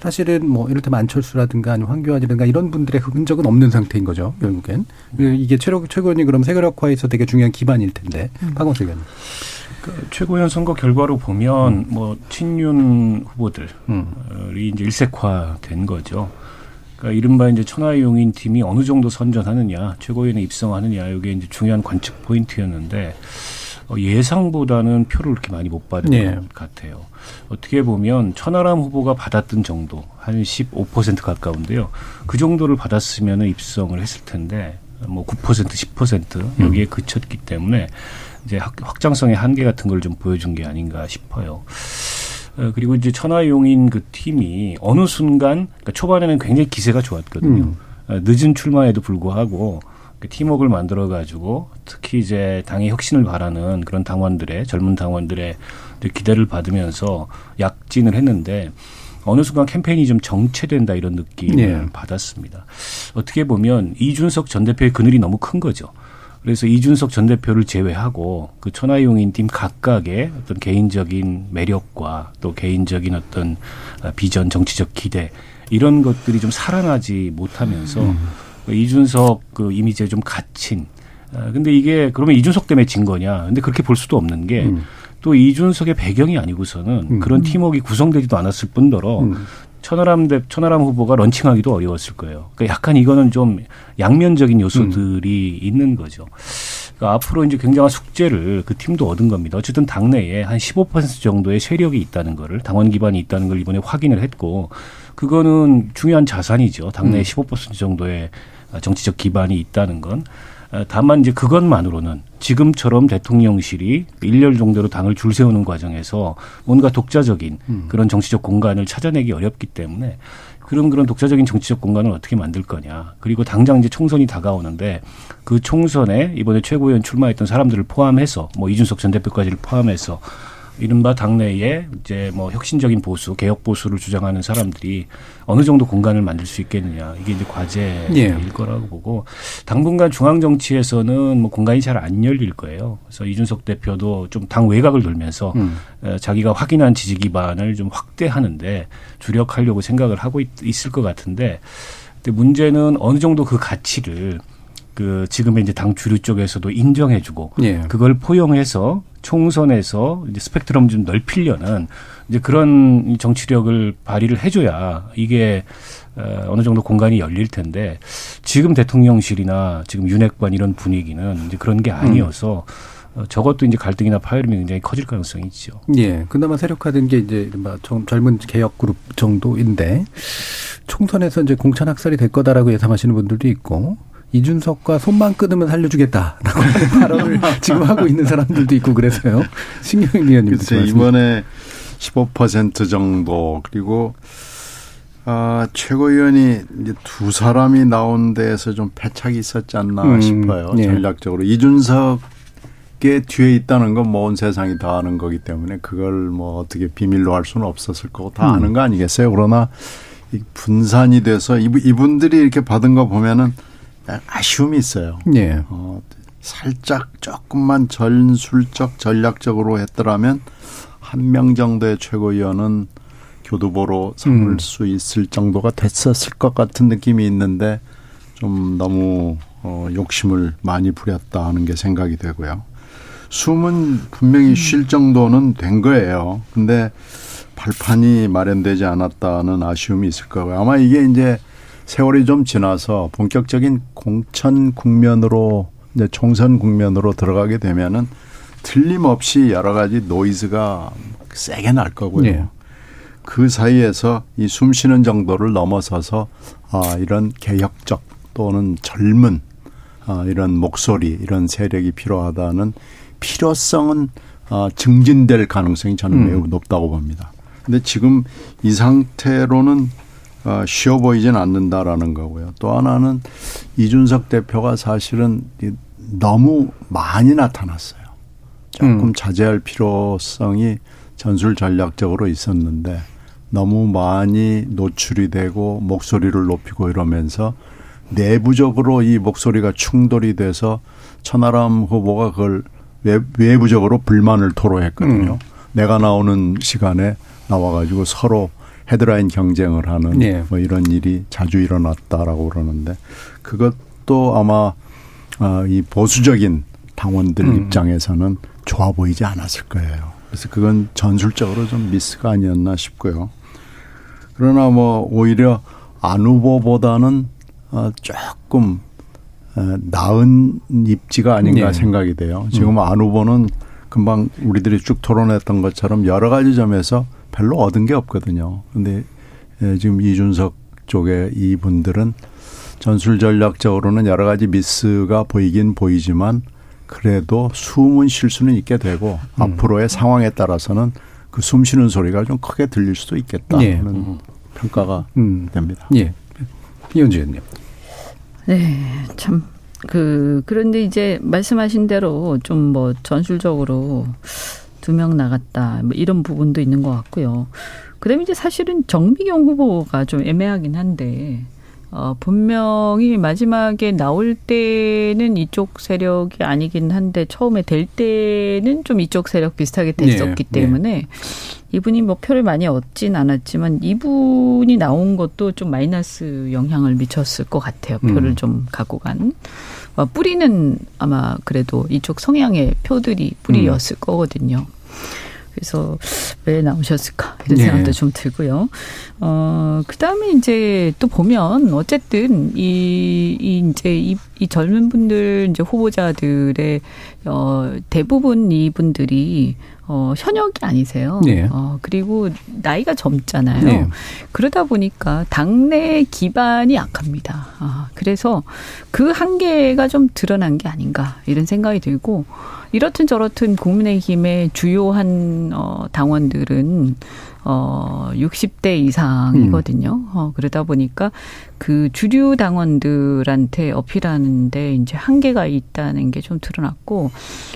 사실은 뭐 이를테면 안철수라든가 아니면 황교안이라든가 이런 분들의 흔적은 없는 상태인 거죠 결국엔 이게 최고 최고위원이 그럼 세력화에서 되게 중요한 기반일 텐데 음. 박원석 의원님. 그 최고위원 선거 결과로 보면 음. 뭐 친윤 후보들이 음. 이제 일색화된 거죠. 그러니까 이른바 이제 천하용인 팀이 어느 정도 선전하느냐, 최고위원에 입성하느냐, 이게 이제 중요한 관측 포인트였는데 어, 예상보다는 표를 그렇게 많이 못 받은 네. 것 같아요. 어떻게 보면 천하람 후보가 받았던 정도 한 15% 가까운데요. 그 정도를 받았으면 입성을 했을 텐데 뭐 9% 10% 여기에 음. 그쳤기 때문에 이제 확장성의 한계 같은 걸 좀 보여준 게 아닌가 싶어요. 어, 그리고 이제 천하용인 그 팀이 어느 순간 그러니까 초반에는 굉장히 기세가 좋았거든요. 음. 어, 늦은 출마에도 불구하고 그 팀워크를 만들어 가지고 특히 이제 당의 혁신을 바라는 그런 당원들의 젊은 당원들의 기대를 받으면서 약진을 했는데 어느 순간 캠페인이 좀 정체된다 이런 느낌을 네. 받았습니다. 어떻게 보면 이준석 전 대표의 그늘이 너무 큰 거죠. 그래서 이준석 전 대표를 제외하고 그 천하용인 팀 각각의 어떤 개인적인 매력과 또 개인적인 어떤 비전 정치적 기대 이런 것들이 좀 살아나지 못하면서 음. 이준석 그 이미지에 좀 갇힌. 아, 근데 이게 그러면 이준석 때문에 진 거냐? 근데 그렇게 볼 수도 없는 게. 음. 또 이준석의 배경이 아니고서는 음. 그런 팀워크가 구성되지도 않았을 뿐더러 음. 천하람 대 천하람 후보가 런칭하기도 어려웠을 거예요. 그러니까 약간 이거는 좀 양면적인 요소들이 음. 있는 거죠. 그러니까 앞으로 이제 굉장한 숙제를 그 팀도 얻은 겁니다. 어쨌든 당내에 한 15% 정도의 세력이 있다는 거를 당원 기반이 있다는 걸 이번에 확인을 했고 그거는 중요한 자산이죠. 당내에 음. 15% 정도의 정치적 기반이 있다는 건 어, 다만 이제 그것만으로는 지금처럼 대통령실이 1년 정도로 당을 줄 세우는 과정에서 뭔가 독자적인 음. 그런 정치적 공간을 찾아내기 어렵기 때문에 그런 그런 독자적인 정치적 공간을 어떻게 만들 거냐. 그리고 당장 이제 총선이 다가오는데 그 총선에 이번에 최고위원 출마했던 사람들을 포함해서 뭐 이준석 전 대표까지를 포함해서 이른바 당내에 이제 뭐 혁신적인 보수, 개혁 보수를 주장하는 사람들이 어느 정도 공간을 만들 수 있겠느냐 이게 이제 과제일 예. 거라고 보고 당분간 중앙 정치에서는 뭐 공간이 잘 안 열릴 거예요. 그래서 이준석 대표도 좀 당 외곽을 돌면서 음. 자기가 확인한 지지 기반을 좀 확대하는데 주력하려고 생각을 하고 있, 있을 것 같은데 근데 문제는 어느 정도 그 가치를 그 지금의 이제 당 주류 쪽에서도 인정해주고 예. 그걸 포용해서 총선에서 이제 스펙트럼 좀 넓히려는 이제 그런 정치력을 발휘를 해줘야 이게 어, 어느 정도 공간이 열릴 텐데 지금 대통령실이나 지금 윤핵관 이런 분위기는 이제 그런 게 아니어서 음. 저것도 이제 갈등이나 파열음이 굉장히 커질 가능성이 있죠. 예. 그나마 세력화된 게 이제 이른바 젊은 개혁 그룹 정도인데 총선에서 이제 공천 학살이 될 거다라고 예상하시는 분들도 있고 이준석과 손만 끊으면 살려주겠다라고 하는 발언을 지금 하고 있는 사람들도 있고 그래서요. 신경희 의원님. 그렇죠. 이번에 15% 정도 그리고 아, 최고위원이 이제 두 사람이 나온 데에서 좀 패착이 있었지 않나 음, 싶어요. 예. 전략적으로. 이준석의 뒤에 있다는 건뭐온 세상이 다 아는 거기 때문에 그걸 뭐 어떻게 비밀로 할 수는 없었을 거고 다 음. 아는 거 아니겠어요? 그러나 분산이 돼서 이분들이 이렇게 받은 거 보면은 아쉬움이 있어요. 네. 어, 살짝 조금만 전술적 전략적으로 했더라면 한 명 정도의 최고위원은 교두보로 삼을 음. 수 있을 정도가 됐었을 것 같은 느낌이 있는데 좀 너무 어, 욕심을 많이 부렸다 하는 게 생각이 되고요. 숨은 분명히 음. 쉴 정도는 된 거예요. 근데 발판이 마련되지 않았다는 아쉬움이 있을 거고요. 아마 이게 이제 세월이 좀 지나서 본격적인 공천 국면으로 이제 총선 국면으로 들어가게 되면은 틀림없이 여러 가지 노이즈가 세게 날 거고요. 네. 그 사이에서 이 숨쉬는 정도를 넘어서서 아 이런 개혁적 또는 젊은 아 이런 목소리 이런 세력이 필요하다는 필요성은 아 증진될 가능성이 저는 음. 매우 높다고 봅니다. 근데 지금 이 상태로는 어, 쉬워 보이진 않는다라는 거고요. 또 하나는 이준석 대표가 사실은 너무 많이 나타났어요. 조금 음. 자제할 필요성이 전술 전략적으로 있었는데 너무 많이 노출이 되고 목소리를 높이고 이러면서 내부적으로 이 목소리가 충돌이 돼서 천하람 후보가 그걸 외부적으로 불만을 토로했거든요. 음. 내가 나오는 시간에 나와가지고 서로 헤드라인 경쟁을 하는 네. 뭐 이런 일이 자주 일어났다라고 그러는데 그것도 아마 아, 이 보수적인 당원들 음. 입장에서는 좋아 보이지 않았을 거예요. 그래서 그건 전술적으로 좀 미스가 아니었나 싶고요. 그러나 뭐 오히려 안 후보보다는 어, 조금 어, 나은 입지가 아닌가 네. 생각이 돼요. 지금 음. 안 후보는 금방 우리들이 쭉 토론했던 것처럼 여러 가지 점에서 별로 얻은 게 없거든요. 근데 예, 지금 이준석 쪽에 이분들은 전술 전략적으로는 여러 가지 미스가 보이긴 보이지만 그래도 숨은 쉴 수는 있게 되고 음. 앞으로의 상황에 따라서는 그 숨 쉬는 소리가 좀 크게 들릴 수도 있겠다는 예. 음. 평가가 음. 됩니다. 예. 이현주 의원님. 네, 참. 그, 그런데 이제 말씀하신 대로 좀 뭐 전술적으로 두 명 나갔다. 뭐 이런 부분도 있는 것 같고요. 그다음에 이제 사실은 정미경 후보가 좀 애매하긴 한데 어, 분명히 마지막에 나올 때는 이쪽 세력이 아니긴 한데 처음에 될 때는 좀 이쪽 세력 비슷하게 됐었기 네, 때문에 네. 이분이 뭐 표를 많이 얻진 않았지만 이분이 나온 것도 좀 마이너스 영향을 미쳤을 것 같아요. 표를 음. 좀 갖고 간. 어, 뿌리는 아마 그래도 이쪽 성향의 표들이 뿌리였을 음. 거거든요. 그래서 왜 나오셨을까 이런 네. 생각도 좀 들고요. 어 그다음에 이제 또 보면 어쨌든 이, 이 이제 이, 이 젊은 분들 이제 후보자들의 어 대부분 이분들이 어, 현역이 아니세요. 네. 어, 그리고 나이가 젊잖아요. 네. 그러다 보니까 당내 기반이 약합니다. 아, 그래서 그 한계가 좀 드러난 게 아닌가 이런 생각이 들고 이렇든 저렇든 국민의힘의 주요한 어 당원들은 어 60대 이상이거든요. 음. 어 그러다 보니까 그 주류 당원들한테 어필하는데 이제 한계가 있다는 게 좀 드러났고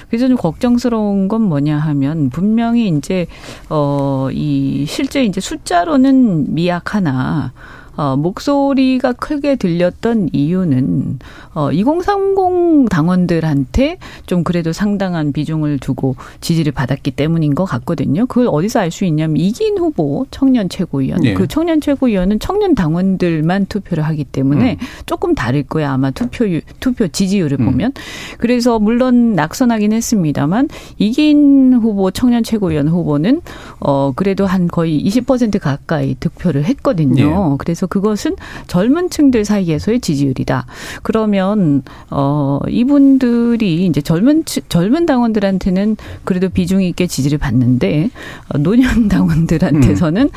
그래서 좀 걱정스러운 건 뭐냐 하면 분명히 이제 어 이 실제 이제 숫자로는 미약하나 어, 목소리가 크게 들렸던 이유는 어, 2030 당원들한테 좀 그래도 상당한 비중을 두고 지지를 받았기 때문인 것 같거든요. 그걸 어디서 알 수 있냐면 이긴 후보 청년 최고위원 네. 그 청년 최고위원은 청년 당원들만 투표를 하기 때문에 음. 조금 다를 거야 아마 투표 투표 지지율을 음. 보면 그래서 물론 낙선하긴 했습니다만 이긴 후보 청년 최고위원 후보는 어 그래도 한 거의 20% 가까이 득표를 했거든요. 네. 그래서 그것은 젊은 층들 사이에서의 지지율이다. 그러면 어 이분들이 이제 젊은 젊은 당원들한테는 그래도 비중 있게 지지를 받는데 어, 노년 당원들한테서는 음.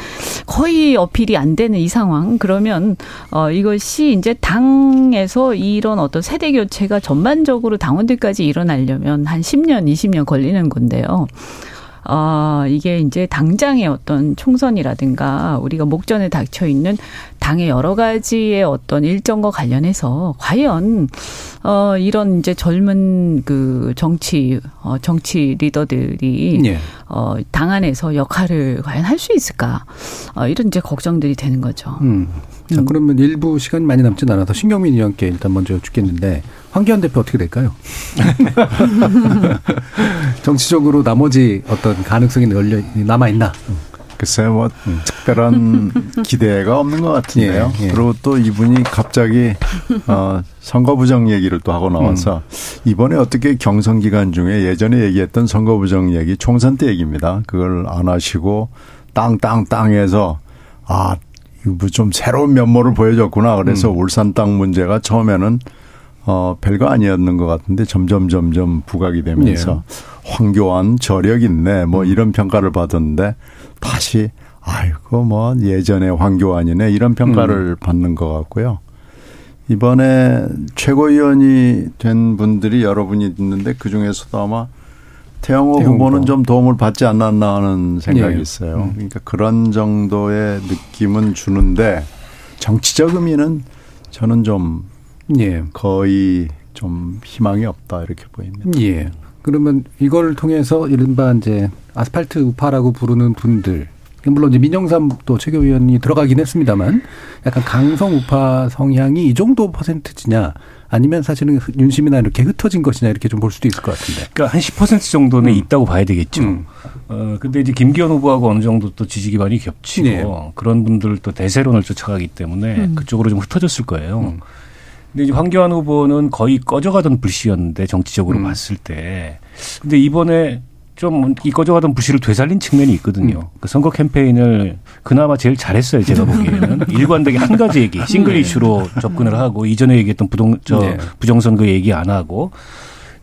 거의 어필이 안 되는 이 상황. 그러면 어 이것이 이제 당에서 이런 어떤 세대 교체가 전반적으로 당원들까지 일어나려면 한 10년, 20년 걸리는 건데요. 어, 이게 이제 당장의 어떤 총선이라든가 우리가 목전에 닥쳐 있는 당의 여러 가지의 어떤 일정과 관련해서 과연 어 이런 이제 젊은 그 정치 어 정치 리더들이 예. 어당 안에서 역할을 과연 할 수 있을까? 어 이런 이제 걱정들이 되는 거죠. 음. 자, 음. 그러면 일부 시간이 많이 남진 않아서 신경민 의원께 일단 먼저 여쭙겠는데 황교안 대표 어떻게 될까요? 정치적으로 나머지 어떤 가능성이 널려 남아 있나? 글쎄요, 뭐 음. 특별한 기대가 없는 것 같은데요. 예, 예. 그리고 또 이분이 갑자기 어 선거 부정 얘기를 또 하고 나와서 음. 이번에 어떻게 경선 기간 중에 예전에 얘기했던 선거 부정 얘기 총선 때 얘기입니다. 그걸 안 하시고 땅땅땅해서 아 좀 새로운 면모를 보여줬구나. 그래서 음. 울산 땅 문제가 처음에는 어 별거 아니었는 것 같은데 점점 점점 부각이 되면서 예. 황교안 저력 있네 뭐 음. 이런 평가를 받았는데 다시 아이고 뭐 예전에 황교안이네 이런 평가를 음. 받는 것 같고요. 이번에 최고위원이 된 분들이 여러분이 있는데 그 중에서도 아마 태영호 후보는 좀 도움을 받지 않았나 하는 생각이 예. 있어요. 음. 그러니까 그런 정도의 느낌은 주는데 정치적 의미는 저는 좀 예. 거의 좀 희망이 없다 이렇게 보입니다. 예. 그러면 이걸 통해서 이른바 이제 아스팔트 우파라고 부르는 분들 물론 이제 민영삼도 최고위원이 들어가긴 했습니다만 약간 강성 우파 성향이 이 정도 퍼센트지냐 아니면 사실은 윤심이나 이렇게 흩어진 것이냐 이렇게 좀 볼 수도 있을 것 같은데. 그러니까 한 10% 정도는 음. 있다고 봐야 되겠죠. 음. 어 근데 이제 김기현 후보하고 어느 정도 또 지지 기반이 겹치고 네. 그런 분들 또 대세론을 쫓아가기 때문에 음. 그쪽으로 좀 흩어졌을 거예요. 음. 근데 이제 황교안 후보는 거의 꺼져가던 불씨였는데 정치적으로 음. 봤을 때. 근데 이번에 좀이 꺼져가던 부실을 되살린 측면이 있거든요. 음. 그 선거 캠페인을 그나마 제일 잘했어요. 제가 보기에는 일관되게 한 가지 얘기, 싱글 네. 이슈로 접근을 하고 이전에 얘기했던 부동 저 네. 부정선거 얘기 안 하고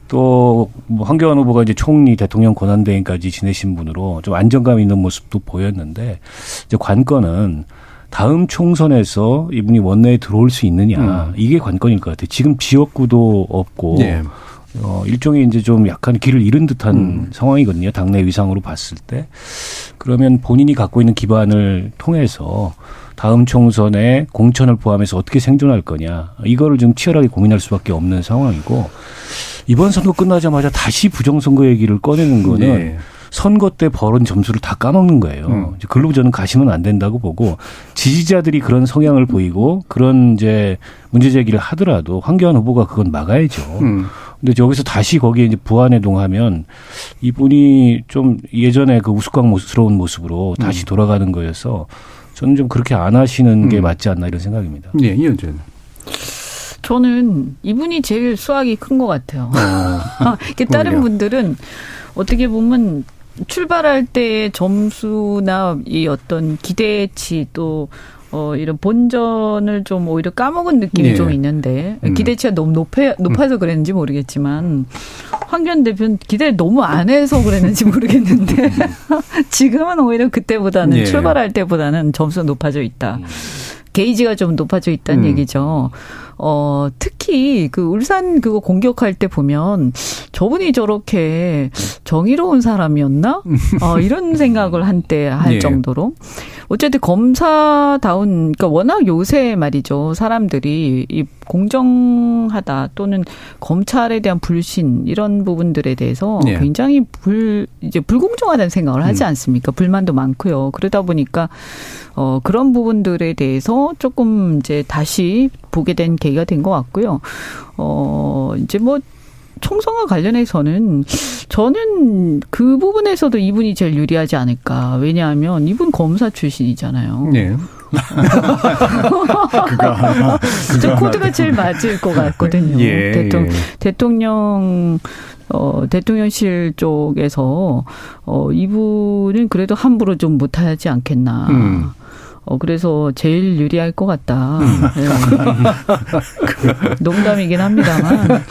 또 뭐 황교안 후보가 이제 총리 대통령 권한대행까지 지내신 분으로 좀 안정감 있는 모습도 보였는데 이제 관건은 다음 총선에서 이분이 원내에 들어올 수 있느냐 음. 이게 관건일 것 같아요. 지금 지역구도 없고. 네. 어, 일종의 이제 좀 약간 길을 잃은 듯한 음. 상황이거든요. 당내 위상으로 봤을 때. 그러면 본인이 갖고 있는 기반을 통해서 다음 총선에 공천을 포함해서 어떻게 생존할 거냐. 이거를 좀 치열하게 고민할 수밖에 없는 상황이고 이번 선거 끝나자마자 다시 부정선거 얘기를 꺼내는 거는 네. 선거 때 벌은 점수를 다 까먹는 거예요. 음. 글로 저는 가시면 안 된다고 보고 지지자들이 그런 성향을 보이고 그런 이제 문제 제기를 하더라도 황교안 후보가 그건 막아야죠. 음. 근데 여기서 다시 거기에 이제 부안해동하면 이분이 좀 예전에 그 우스꽝스러운 모습으로 다시 음. 돌아가는 거여서 저는 좀 그렇게 안 하시는 게 음. 맞지 않나 이런 생각입니다. 네, 이현재 저는 이분이 제일 수학이 큰 것 같아요. 어, 다른 분들은 어떻게 보면 출발할 때의 점수나 이 어떤 기대치 또 어, 이런 본전을 좀 오히려 까먹은 느낌이 네. 좀 있는데, 음. 기대치가 너무 높아, 높아서 그랬는지 모르겠지만, 황교안 대표는 기대를 너무 안 해서 그랬는지 모르겠는데, 지금은 오히려 그때보다는 네. 출발할 때보다는 점수가 높아져 있다. 음. 게이지가 좀 높아져 있다는 음. 얘기죠. 어, 특히 그 울산 그거 공격할 때 보면 저분이 저렇게 정의로운 사람이었나? 어, 이런 생각을 한때 할 네. 정도로. 어쨌든 검사다운, 그러니까 워낙 요새 말이죠. 사람들이 이 공정하다 또는 검찰에 대한 불신 이런 부분들에 대해서 네. 굉장히 불, 이제 불공정하다는 생각을 하지 음. 않습니까? 불만도 많고요. 그러다 보니까 어, 그런 부분들에 대해서 조금 이제 다시 보게 된 계기가 된 것 같고요. 어, 이제 뭐 총선과 관련해서는 저는 그 부분에서도 이분이 제일 유리하지 않을까. 왜냐하면 이분 검사 출신이잖아요. 네. 그거, 그거 코드가 제일 맞을 것 같거든요. 예, 대통령, 예. 대통령 어, 대통령실 쪽에서, 어, 이분은 그래도 함부로 좀 못하지 않겠나. 음. 어, 그래서 제일 유리할 것 같다. 네. 농담이긴 합니다만.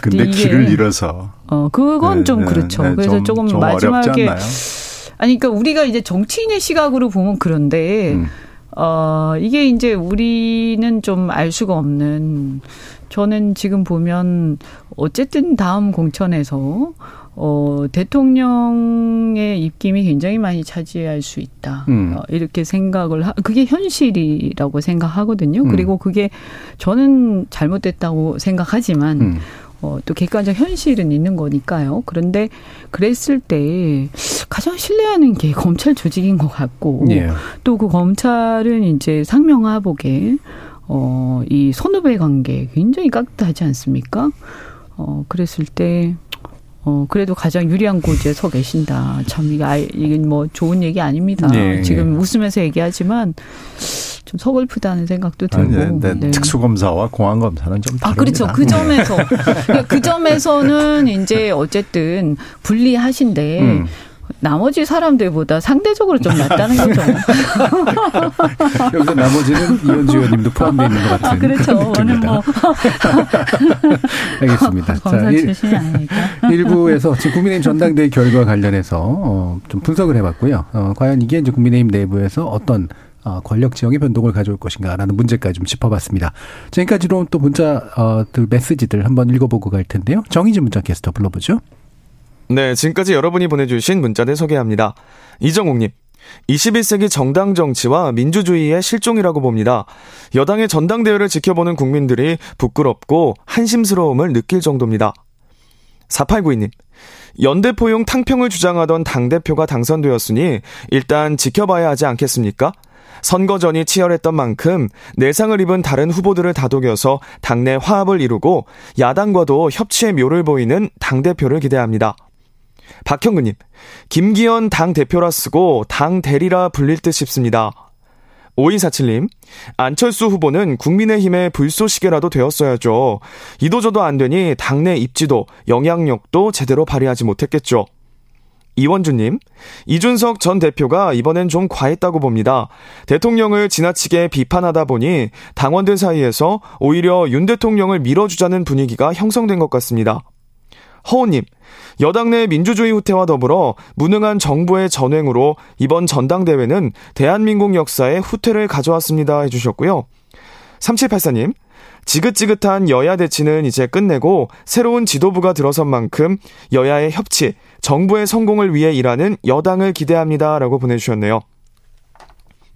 근데 길을 잃어서. 어, 그건 네, 좀 네, 그렇죠. 네, 그래서 좀, 조금 좀 마지막에. 아니, 그러니까 우리가 이제 정치인의 시각으로 보면 그런데, 음. 어, 이게 이제 우리는 좀 알 수가 없는, 저는 지금 보면, 어쨌든 다음 공천에서, 어, 대통령의 입김이 굉장히 많이 차지할 수 있다. 음. 어, 이렇게 생각을 하, 그게 현실이라고 생각하거든요. 음. 그리고 그게 저는 잘못됐다고 생각하지만, 음. 어, 또 객관적 현실은 있는 거니까요. 그런데 그랬을 때 가장 신뢰하는 게 검찰 조직인 것 같고, 예. 또그 검찰은 이제 상명하복에, 어, 이 선후배 관계 굉장히 깍듯하지 않습니까? 어, 그랬을 때, 어, 그래도 가장 유리한 곳에 서 계신다. 참, 이게, 아, 이게 뭐 좋은 얘기 아닙니다. 네. 지금 웃으면서 얘기하지만 좀 서글프다는 생각도 들고. 아니, 네, 네. 특수검사와 공안검사는 좀 다릅니다. 아, 그렇죠. 그 점에서. 그러니까 그 점에서는 이제 어쨌든 불리하신데, 음. 나머지 사람들보다 상대적으로 좀 낫다는 거죠. 여기서 나머지는 이현주 의원님도 포함되어 있는 것 같은. 아, 그렇죠. 오늘 뭐. 알겠습니다. 출신이 아니니까. 일부에서 지금 국민의힘 전당대회 결과 관련해서 어, 좀 분석을 해봤고요. 어, 과연 이게 이제 국민의힘 내부에서 어떤 어, 권력 지형의 변동을 가져올 것인가라는 문제까지 좀 짚어봤습니다. 지금까지 들어온 또 문자들 어, 메시지들 한번 읽어보고 갈 텐데요. 정희진 문자 캐스터 불러보죠. 네, 지금까지 여러분이 보내주신 문자들 소개합니다. 이정욱님. 21세기 정당 정치와 민주주의의 실종이라고 봅니다. 여당의 전당대회를 지켜보는 국민들이 부끄럽고 한심스러움을 느낄 정도입니다. 4892님. 연대포용 탕평을 주장하던 당대표가 당선되었으니 일단 지켜봐야 하지 않겠습니까? 선거전이 치열했던 만큼 내상을 입은 다른 후보들을 다독여서 당내 화합을 이루고 야당과도 협치의 묘를 보이는 당대표를 기대합니다. 박형근님, 김기현 당 대표라 쓰고 당 대리라 불릴 듯 싶습니다. 5247님, 안철수 후보는 국민의힘의 불쏘시개라도 되었어야죠. 이도저도 안 되니 당내 입지도, 영향력도 제대로 발휘하지 못했겠죠. 이원주님, 이준석 전 대표가 이번엔 좀 과했다고 봅니다. 대통령을 지나치게 비판하다 보니 당원들 사이에서 오히려 윤 대통령을 밀어주자는 분위기가 형성된 것 같습니다. 허우님, 여당 내 민주주의 후퇴와 더불어 무능한 정부의 전횡으로 이번 전당대회는 대한민국 역사에 후퇴를 가져왔습니다 해주셨고요. 3784님, 지긋지긋한 여야 대치는 이제 끝내고 새로운 지도부가 들어선 만큼 여야의 협치, 정부의 성공을 위해 일하는 여당을 기대합니다 라고 보내주셨네요.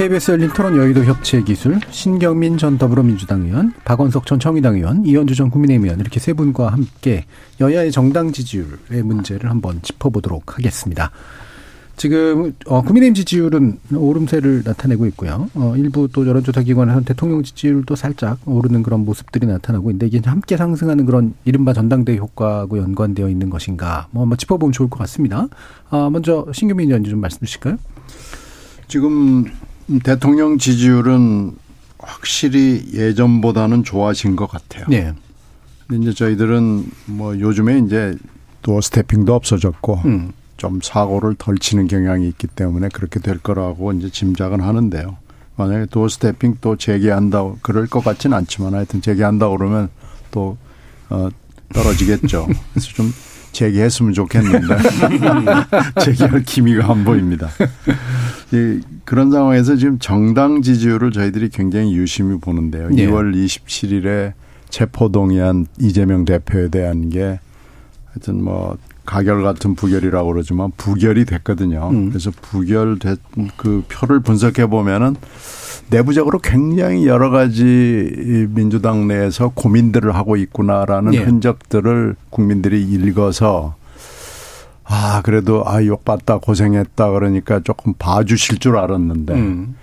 KBS 열린 토론 여의도 협치의 기술 신경민 전 더불어민주당 의원, 박원석 전 정의당 의원, 이현주 전 국민의힘 의원 이렇게 세 분과 함께 여야의 정당 지지율의 문제를 한번 짚어보도록 하겠습니다. 지금 어, 국민의힘 지지율은 오름세를 나타내고 있고요. 어, 일부 또 여론조사 기관에서는 대통령 지지율도 살짝 오르는 그런 모습들이 나타나고 있는데 이게 함께 상승하는 그런 이른바 전당대 효과하고 연관되어 있는 것인가 뭐 한번 짚어보면 좋을 것 같습니다. 아, 먼저 신규민 의원님 좀 말씀 주실까요? 지금 대통령 지지율은 확실히 예전보다는 좋아진 것 같아요. 네. 이제 저희들은 뭐 요즘에 이제 도어 스태핑도 없어졌고 음. 좀 사고를 덜 치는 경향이 있기 때문에 그렇게 될 거라고 이제 짐작은 하는데요. 만약에 도어 스태핑 또 재개한다 그럴 것 같지는 않지만 하여튼 재개한다 그러면 또 어, 떨어지겠죠. 그래서 좀 재개했으면 좋겠는데 재개할 기미가 안 보입니다. 이 그런 상황에서 지금 정당 지지율을 저희들이 굉장히 유심히 보는데요. 네. 2월 27일에 체포동의안 이재명 대표에 대한 게 하여튼 뭐 가결 같은 부결이라고 그러지만 부결이 됐거든요. 음. 그래서 부결된 그 표를 분석해 보면은 내부적으로 굉장히 여러 가지 민주당 내에서 고민들을 하고 있구나라는 예. 흔적들을 국민들이 읽어서 아 그래도 아 욕받다 고생했다 그러니까 조금 봐주실 줄 알았는데 음.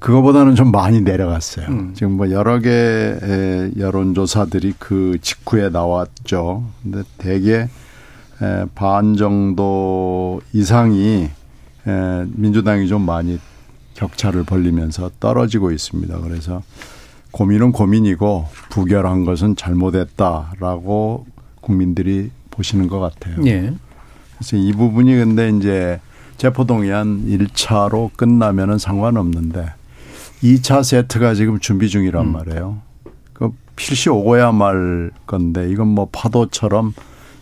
그거보다는 좀 많이 내려갔어요. 음. 지금 뭐 여러 개의 여론조사들이 그 직후에 나왔죠. 근데 대개 반 정도 이상이 민주당이 좀 많이 격차를 벌리면서 떨어지고 있습니다. 그래서 고민은 고민이고 부결한 것은 잘못했다라고 국민들이 보시는 것 같아요. 예. 그래서 이 부분이 근데 이제 체포동의안 1차로 끝나면은 상관없는데 2차 세트가 지금 준비 중이란 음. 말이에요. 그 필시 오고야 말 건데 이건 뭐 파도처럼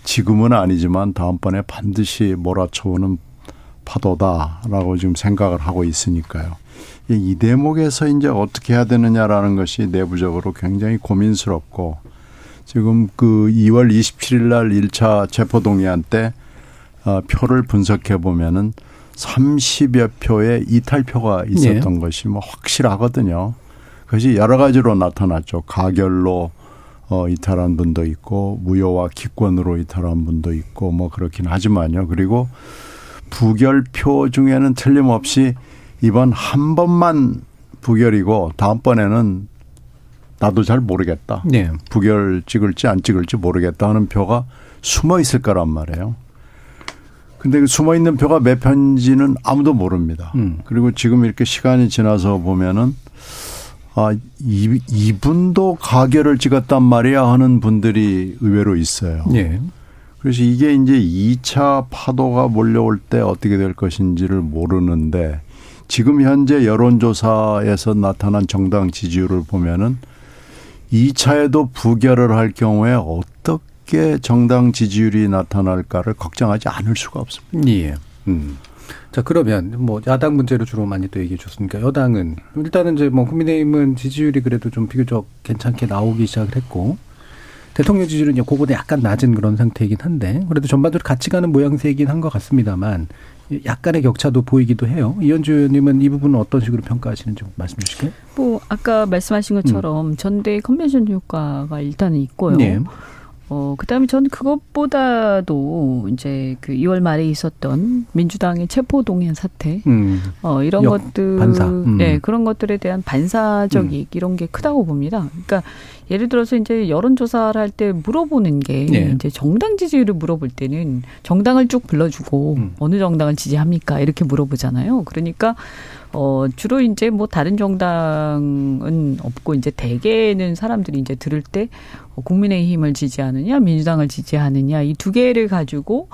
지금은 아니지만 다음번에 반드시 몰아쳐오는 파도다라고 지금 생각을 하고 있으니까요. 이 대목에서 이제 어떻게 해야 되느냐라는 것이 내부적으로 굉장히 고민스럽고 지금 그 2월 27일 날 1차 체포동의안 때 어, 표를 분석해 보면은 30여 표의 이탈표가 있었던 네. 것이 뭐 확실하거든요. 그것이 여러 가지로 나타났죠. 가결로 어, 이탈한 분도 있고 무효와 기권으로 이탈한 분도 있고 뭐 그렇긴 하지만요. 그리고 부결표 중에는 틀림없이 이번 한 번만 부결이고 다음번에는 나도 잘 모르겠다. 네. 부결 찍을지 안 찍을지 모르겠다 하는 표가 숨어 있을 거란 말이에요. 근데 그 숨어 있는 표가 몇 편인지는 아무도 모릅니다. 음. 그리고 지금 이렇게 시간이 지나서 보면은 아, 이, 이분도 가결을 찍었단 말이야 하는 분들이 의외로 있어요. 네. 그래서 이게 이제 2차 파도가 몰려올 때 어떻게 될 것인지를 모르는데 지금 현재 여론조사에서 나타난 정당 지지율을 보면은 2차에도 부결을 할 경우에 어떻게 정당 지지율이 나타날까를 걱정하지 않을 수가 없습니다. 예. 음. 자 그러면 뭐 야당 문제로 주로 많이 또 얘기해 줬으니까 여당은 일단은 이제 뭐 국민의힘은 지지율이 그래도 좀 비교적 괜찮게 나오기 시작을 했고 대통령 지지율은 그보다 약간 낮은 그런 상태이긴 한데 그래도 전반적으로 같이 가는 모양새이긴 한 것 같습니다만 약간의 격차도 보이기도 해요. 이현주 의원님은 이 부분은 어떤 식으로 평가하시는지 말씀 주실까요? 뭐 아까 말씀하신 것처럼 음. 전대 컨벤션 효과가 일단은 있고요. 네. 어, 그 다음에 저는 그것보다도 이제 그 2월 말에 있었던 민주당의 체포동의안 사태, 음. 어, 이런 것들, 반사. 음. 네, 그런 것들에 대한 반사적 이 음. 이런 게 크다고 봅니다. 그러니까 예를 들어서 이제 여론조사를 할 때 물어보는 게 네. 이제 정당 지지율을 물어볼 때는 정당을 쭉 불러주고 음. 어느 정당을 지지합니까? 이렇게 물어보잖아요. 그러니까 어, 주로 이제 뭐 다른 정당은 없고 이제 대개는 사람들이 이제 들을 때 어, 국민의힘을 지지하느냐, 민주당을 지지하느냐 이 두 개를 가지고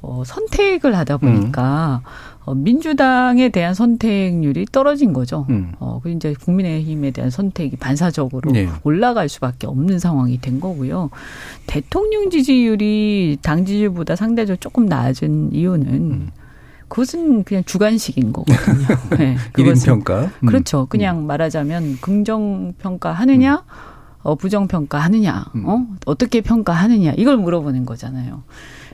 어, 선택을 하다 보니까 음. 어, 민주당에 대한 선택률이 떨어진 거죠. 음. 어, 그 이제 국민의힘에 대한 선택이 반사적으로 네. 올라갈 수밖에 없는 상황이 된 거고요. 대통령 지지율이 당 지지율보다 상대적으로 조금 낮은 이유는 음. 그것은 그냥 주관식인 거거든요. 네, 일인 평가. 음. 그렇죠. 그냥 음. 말하자면 긍정 평가 하느냐, 어, 부정 평가 하느냐, 음. 어, 어떻게 평가하느냐 이걸 물어보는 거잖아요.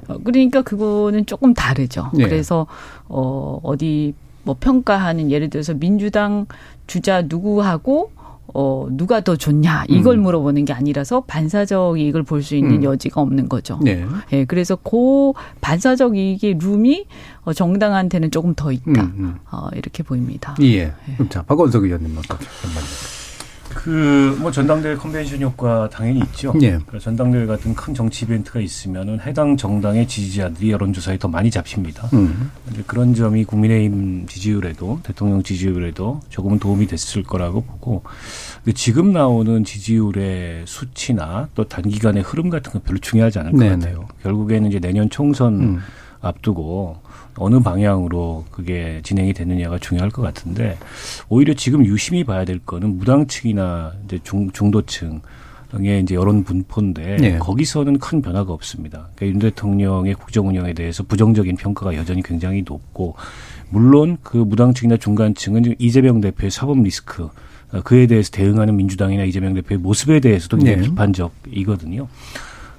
어, 그러니까 그거는 조금 다르죠. 네. 그래서 어 어디 뭐 평가하는 예를 들어서 민주당 주자 누구하고 어, 누가 더 좋냐, 이걸 음. 물어보는 게 아니라서 반사적 이익을 볼 수 있는 음. 여지가 없는 거죠. 네. 예, 그래서 그 반사적 이익의 룸이 어, 정당한테는 조금 더 있다. 음, 음. 어, 이렇게 보입니다. 예. 예. 자, 박원석 의원님 어떻게 그 뭐 전당대회 컨벤션 효과 당연히 있죠. 예. 그러니까 전당대회 같은 큰 정치 이벤트가 있으면은 해당 정당의 지지자들이 여론조사에 더 많이 잡힙니다. 음. 그런 점이 국민의힘 지지율에도 대통령 지지율에도 조금은 도움이 됐을 거라고 보고 지금 나오는 지지율의 수치나 또 단기간의 흐름 같은 건 별로 중요하지 않을 것 네네. 같아요. 결국에는 이제 내년 총선 음. 앞두고 어느 방향으로 그게 진행이 되느냐가 중요할 것 같은데 오히려 지금 유심히 봐야 될 거는 무당 층이나 이제 중, 중도층 의 이제 여론 분포인데 네. 거기서는 큰 변화가 없습니다. 그러니까 윤 대통령의 국정 운영에 대해서 부정적인 평가가 여전히 굉장히 높고 물론 그 무당층이나 중간층은 이재명 대표의 사법 리스크 어, 그에 대해서 대응하는 민주당이나 이재명 대표의 모습에 대해서도 네. 비판적이거든요.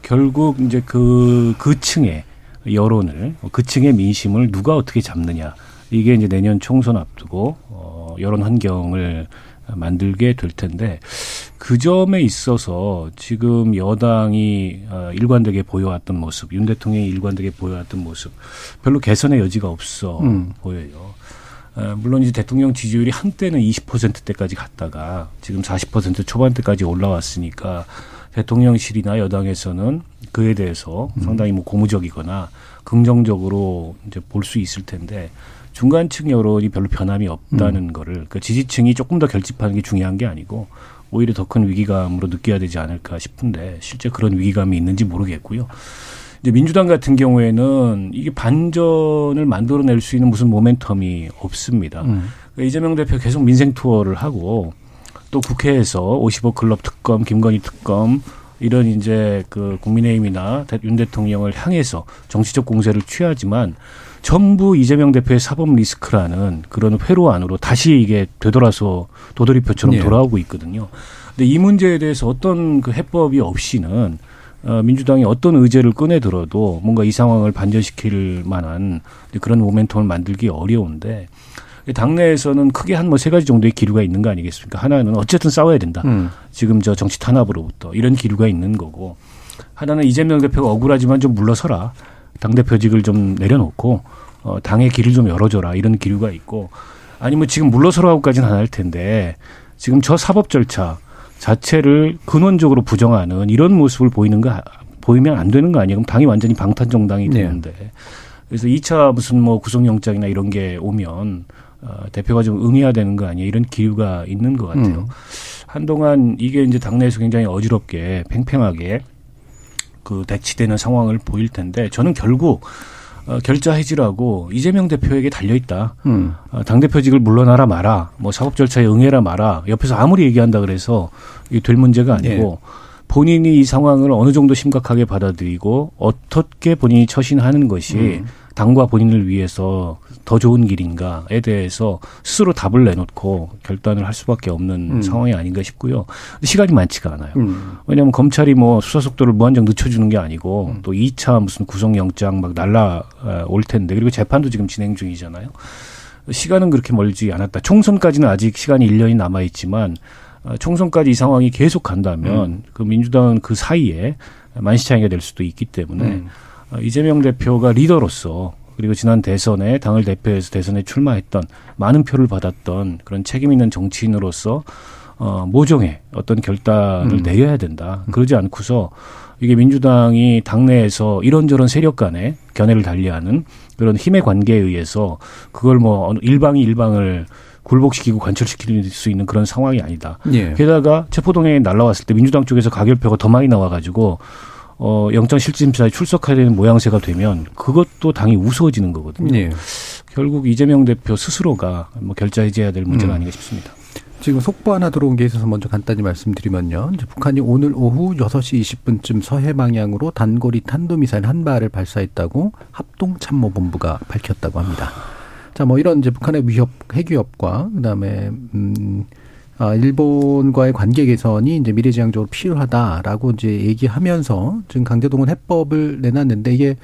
결국 이제 그, 그 층에 여론을 그 층의 민심을 누가 어떻게 잡느냐 이게 이제 내년 총선 앞두고 어 여론 환경을 만들게 될 텐데 그 점에 있어서 지금 여당이 어, 일관되게 보여왔던 모습, 윤 대통령이 일관되게 보여왔던 모습 별로 개선의 여지가 없어 음. 보여요. 어, 물론 이제 대통령 지지율이 한때는 20%대까지 갔다가 지금 40% 초반대까지 올라왔으니까 대통령실이나 여당에서는 그에 대해서 음. 상당히 뭐 고무적이거나 긍정적으로 이제 볼 수 있을 텐데 중간층 여론이 별로 변함이 없다는 음. 거를 그러니까 지지층이 조금 더 결집하는 게 중요한 게 아니고 오히려 더 큰 위기감으로 느껴야 되지 않을까 싶은데 실제 그런 위기감이 있는지 모르겠고요. 이제 민주당 같은 경우에는 이게 반전을 만들어낼 수 있는 무슨 모멘텀이 없습니다. 음. 그러니까 이재명 대표 계속 민생 투어를 하고 또 국회에서 55 클럽 특검, 김건희 특검 이런 이제 그 국민의힘이나 윤 대통령을 향해서 정치적 공세를 취하지만 전부 이재명 대표의 사법 리스크라는 그런 회로 안으로 다시 이게 되돌아서 도돌이표처럼 네. 돌아오고 있거든요. 근데 이 문제에 대해서 어떤 그 해법이 없이는 어, 민주당이 어떤 의제를 꺼내 들어도 뭔가 이 상황을 반전시킬 만한 그런 모멘텀을 만들기 어려운데 당내에서는 크게 한 뭐 세 가지 정도의 기류가 있는 거 아니겠습니까? 하나는 어쨌든 싸워야 된다. 음. 지금 저 정치 탄압으로부터 이런 기류가 있는 거고 하나는 이재명 대표가 억울하지만 좀 물러서라. 당 대표직을 좀 내려놓고 어, 당의 길을 좀 열어줘라. 이런 기류가 있고 아니면 지금 물러서라고까지는 안 할 텐데 지금 저 사법 절차 자체를 근원적으로 부정하는 이런 모습을 보이는 거 보이면 안 되는 거 아니에요? 그럼 당이 완전히 방탄 정당이 네. 되는데. 네. 그래서 2차 무슨 뭐 구속영장이나 이런 게 오면 어, 대표가 좀 응해야 되는 거 아니에요? 이런 기류가 있는 것 같아요. 음. 한동안 이게 이제 당내에서 굉장히 어지럽게 팽팽하게 그 대치되는 상황을 보일 텐데 저는 결국 어, 결자 해지라고 이재명 대표에게 달려 있다. 음. 어, 당 대표직을 물러나라 마라. 뭐 사법 절차에 응해라 마라. 옆에서 아무리 얘기한다 그래서 이게 될 문제가 아니고 예. 본인이 이 상황을 어느 정도 심각하게 받아들이고 어떻게 본인이 처신하는 것이 음. 당과 본인을 위해서 더 좋은 길인가에 대해서 스스로 답을 내놓고 결단을 할 수밖에 없는 음. 상황이 아닌가 싶고요. 시간이 많지가 않아요. 음. 왜냐하면 검찰이 뭐 수사 속도를 무한정 늦춰주는 게 아니고 음. 또 2차 무슨 구속영장 막 날라 올 텐데 그리고 재판도 지금 진행 중이잖아요. 시간은 그렇게 멀지 않았다. 총선까지는 아직 시간이 1년이 남아 있지만 어, 총선까지 이 상황이 계속 간다면 음. 그 민주당은 그 사이에 만시창이가 될 수도 있기 때문에 음. 어, 이재명 대표가 리더로서 그리고 지난 대선에 당을 대표해서 대선에 출마했던 많은 표를 받았던 그런 책임 있는 정치인으로서 어, 모종의 어떤 결단을 음. 내려야 된다. 그러지 않고서 이게 민주당이 당내에서 이런저런 세력 간에 견해를 달리하는 그런 힘의 관계에 의해서 그걸 뭐 일방이 일방을 굴복시키고 관철시킬 수 있는 그런 상황이 아니다. 예. 게다가 체포동행이 날라왔을 때 민주당 쪽에서 가결표가 더 많이 나와가지고 어, 영장 실질심사에 출석해야 되는 모양새가 되면 그것도 당이 우스워지는 거거든요. 예. 결국 이재명 대표 스스로가 뭐 결자해제해야 될 문제가 음. 아닌가 싶습니다. 지금 속보 하나 들어온 게 있어서 먼저 간단히 말씀드리면요. 북한이 오늘 오후 6시 20분쯤 서해 방향으로 단거리 탄도미사일 한 발을 발사했다고 합동참모본부가 밝혔다고 합니다. 자, 뭐 이런 이제 북한의 위협, 핵위협과 그다음에 음 아, 일본과의 관계 개선이 이제 미래지향적으로 필요하다라고 이제 얘기하면서 지금 강제동원 해법을 내놨는데 이게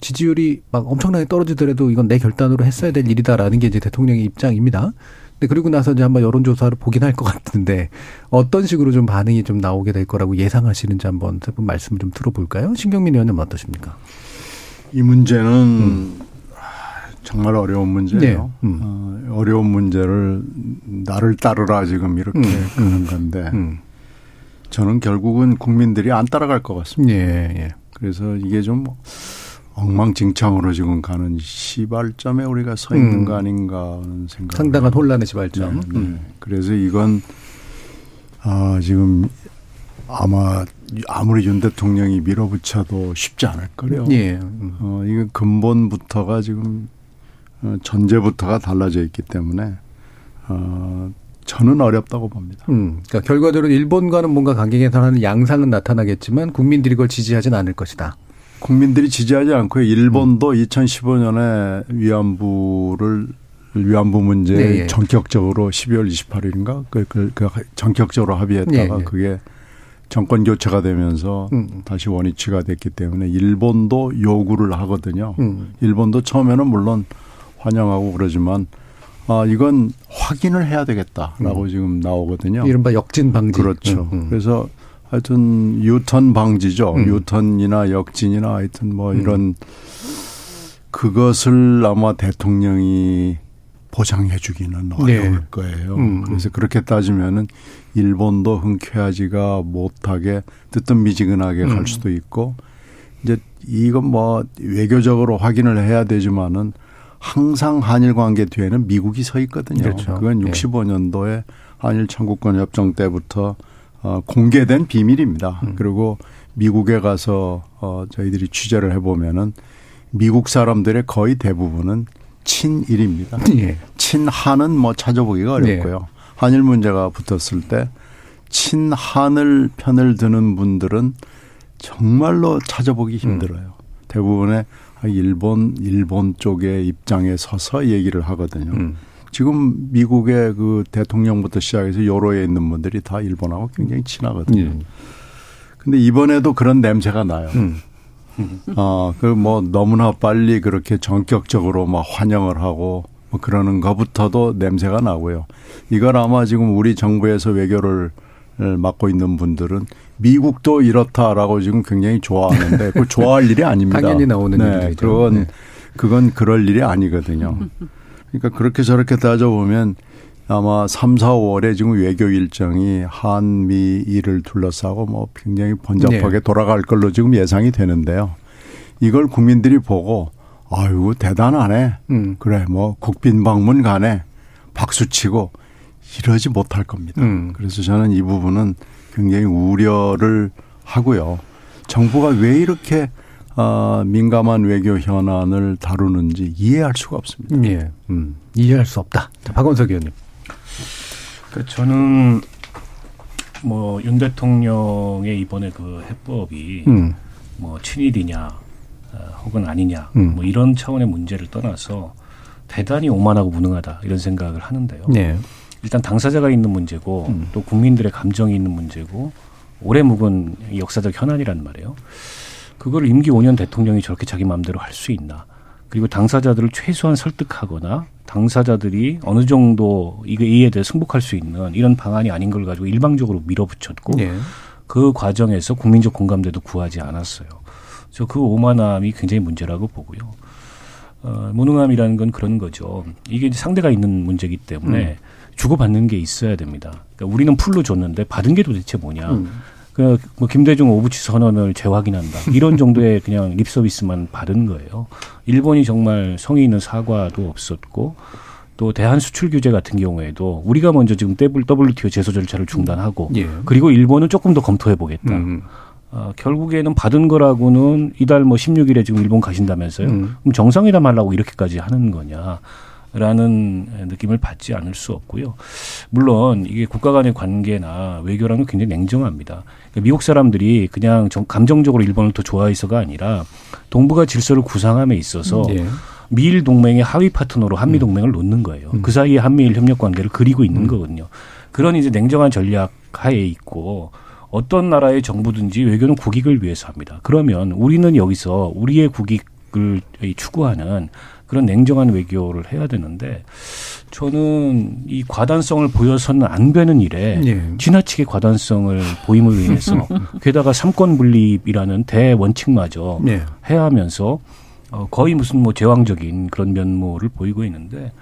지지율이 막 엄청나게 떨어지더라도 이건 내 결단으로 했어야 될 일이다라는 게 이제 대통령의 입장입니다. 근데 그리고 나서 이제 한번 여론조사를 보긴 할 것 같은데 어떤 식으로 좀 반응이 좀 나오게 될 거라고 예상하시는지 한번 말씀을 좀 들어볼까요? 신경민 의원님 어떠십니까? 이 문제는 음. 정말 어려운 문제예요. 네. 음. 어, 려운 문제를 나를 따르라 지금 이렇게 음. 하는 건데 음. 저는 결국은 국민들이 안 따라갈 것 같습니다. 예, 예. 그래서 이게 좀 엉망진창으로 지금 가는 시발점에 우리가 서 있는 음. 거 아닌가 하는 생각. 상당한 혼란의 시발점. 네, 네. 음. 그래서 이건 아 지금 아마 아무리 윤 대통령이 밀어붙여도 쉽지 않을 거예요. 예. 음. 어, 이거 근본부터가 지금 어, 전제부터가 달라져 있기 때문에 어, 저는 어렵다고 봅니다. 음, 그러니까 결과적으로 일본과는 뭔가 관계 개선하는 양상은 나타나겠지만 국민들이 그걸 지지하지는 않을 것이다. 국민들이 지지하지 않고요. 일본도 음. 2015년에 위안부를 위안부 문제 네, 예. 전격적으로 12월 28일인가 그, 그, 그 전격적으로 합의했다가 네, 예. 그게 정권 교체가 되면서 음. 다시 원위치가 됐기 때문에 일본도 요구를 하거든요. 음. 일본도 처음에는 물론 환영하고 그러지만 아 이건 확인을 해야 되겠다라고 음. 지금 나오거든요. 이른바 역진 방지. 그렇죠. 음. 음. 그래서 하여튼 유턴 방지죠. 음. 유턴이나 역진이나 하여튼 뭐 음. 이런 그것을 아마 대통령이 보장해 주기는 어려울 네. 거예요. 음. 그래서 그렇게 따지면은 일본도 흔쾌하지가 못하게 뜨뜻미지근하게 갈 수도 있고 이제 이건 뭐 외교적으로 확인을 해야 되지만은 항상 한일 관계 뒤에는 미국이 서 있거든요. 그렇죠. 그건 65년도에 예. 한일 청구권 협정 때부터 어, 공개된 비밀입니다. 음. 그리고 미국에 가서 어, 저희들이 취재를 해보면은 미국 사람들의 거의 대부분은 친일입니다. 예. 친한은 뭐 찾아보기가 어렵고요. 예. 한일 문제가 붙었을 때 친한을 편을 드는 분들은 정말로 찾아보기 힘들어요. 음. 대부분의 일본 일본 쪽의 입장에 서서 얘기를 하거든요. 음. 지금 미국의 그 대통령부터 시작해서 여로에 있는 분들이 다 일본하고 굉장히 친하거든요. 음. 근데 이번에도 그런 냄새가 나요. 음. 어, 그 뭐 너무나 빨리 그렇게 전격적으로 막 환영을 하고 뭐 그러는 것부터도 냄새가 나고요. 이걸 아마 지금 우리 정부에서 외교를 맡고 있는 분들은 미국도 이렇다라고 지금 굉장히 좋아하는데 그 좋아할 일이 아닙니다. 당연히 나오는 네, 일이죠. 그건 네. 그건 그럴 일이 아니거든요. 그러니까 그렇게 저렇게 따져보면 아마 3, 4, 5월에 지금 외교 일정이 한미 일을 둘러싸고 뭐 굉장히 번잡하게 네. 돌아갈 걸로 지금 예상이 되는데요. 이걸 국민들이 보고 아유 대단하네. 음. 그래 뭐 국빈 방문 가네. 박수 치고 이러지 못할 겁니다. 음. 그래서 저는 이 부분은 굉장히 우려를 하고요. 정부가 왜 이렇게 어, 민감한 외교 현안을 다루는지 이해할 수가 없습니다. 예. 음. 이해할 수 없다. 자, 박원석 의원님. 그 저는 뭐 윤 대통령의 이번에 그 해법이 음. 뭐 친일이냐 어, 혹은 아니냐 음. 뭐 이런 차원의 문제를 떠나서 대단히 오만하고 무능하다 이런 생각을 하는데요. 네. 일단 당사자가 있는 문제고 음. 또 국민들의 감정이 있는 문제고 오래 묵은 역사적 현안이란 말이에요. 그걸 임기 5년 대통령이 저렇게 자기 마음대로 할 수 있나? 그리고 당사자들을 최소한 설득하거나 당사자들이 어느 정도 이거 이에 대해 승복할 수 있는 이런 방안이 아닌 걸 가지고 일방적으로 밀어붙였고 네. 그 과정에서 국민적 공감대도 구하지 않았어요. 그래서 그 오만함이 굉장히 문제라고 보고요. 어, 무능함이라는 건 그런 거죠. 이게 상대가 있는 문제이기 때문에 음. 주고받는 게 있어야 됩니다. 그러니까 우리는 풀로 줬는데 받은 게 도대체 뭐냐. 음. 그 뭐 김대중 오부치 선언을 재확인한다. 이런 정도의 그냥 립 서비스만 받은 거예요. 일본이 정말 성의 있는 사과도 없었고 또 대한 수출 규제 같은 경우에도 우리가 먼저 지금 WTO 제소 절차를 중단하고 예. 그리고 일본은 조금 더 검토해 보겠다. 음. 어, 결국에는 받은 거라고는 이달 뭐 16일에 지금 일본 가신다면서요. 음. 그럼 정상회담 하려고 이렇게까지 하는 거냐. 라는 느낌을 받지 않을 수 없고요. 물론 이게 국가 간의 관계나 외교랑은 굉장히 냉정합니다. 그러니까 미국 사람들이 그냥 감정적으로 일본을 더 좋아해서가 아니라 동북아 질서를 구상함에 있어서 네. 미일 동맹의 하위 파트너로 한미 음. 동맹을 놓는 거예요. 음. 그 사이에 한미일 협력 관계를 그리고 있는 음. 거거든요. 그런 이제 냉정한 전략 하에 있고 어떤 나라의 정부든지 외교는 국익을 위해서 합니다. 그러면 우리는 여기서 우리의 국익을 추구하는 그런 냉정한 외교를 해야 되는데 저는 이 과단성을 보여서는 안 되는 일에 예. 지나치게 과단성을 보임으로 인해서 게다가 삼권 분립이라는 대원칙마저 예. 해야 하면서 어, 거의 무슨 뭐 제왕적인 그런 면모를 보이고 있는데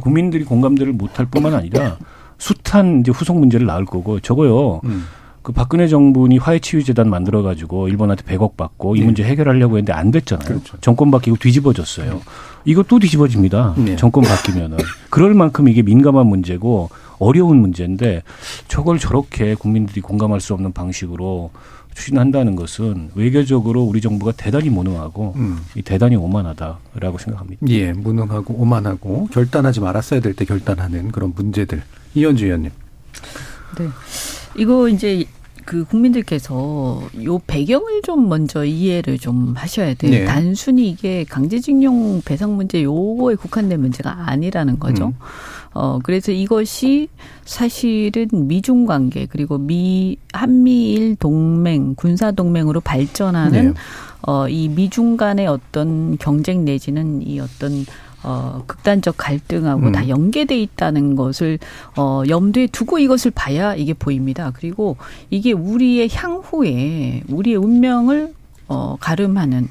국민들이 공감대를 못할 뿐만 아니라 숱한 이제 후속 문제를 낳을 거고 저거요. 음. 그 박근혜 정부니 화해치유재단 만들어 가지고 일본한테 100억 받고 이 네. 문제 해결하려고 했는데 안 됐잖아요. 그렇죠. 정권 바뀌고 뒤집어졌어요. 네. 이거 또 뒤집어집니다. 네. 정권 바뀌면은. 그럴 만큼 이게 민감한 문제고 어려운 문제인데 저걸 저렇게 국민들이 공감할 수 없는 방식으로 추진한다는 것은 외교적으로 우리 정부가 대단히 무능하고 음. 대단히 오만하다라고 생각합니다. 예, 무능하고 오만하고 결단하지 말았어야 될 때 결단하는 그런 문제들. 이현주 의원님. 네. 이거 이제 그 국민들께서 요 배경을 좀 먼저 이해를 좀 하셔야 돼요. 네. 단순히 이게 강제징용 배상 문제 요거에 국한된 문제가 아니라는 거죠. 음. 어, 그래서 이것이 사실은 미중 관계 그리고 미, 한미일 동맹, 군사 동맹으로 발전하는 네. 어, 이 미중 간의 어떤 경쟁 내지는 이 어떤 어, 극단적 갈등하고 음. 다 연계돼 있다는 것을 어, 염두에 두고 이것을 봐야 이게 보입니다. 그리고 이게 우리의 향후에 우리의 운명을 어, 가름하는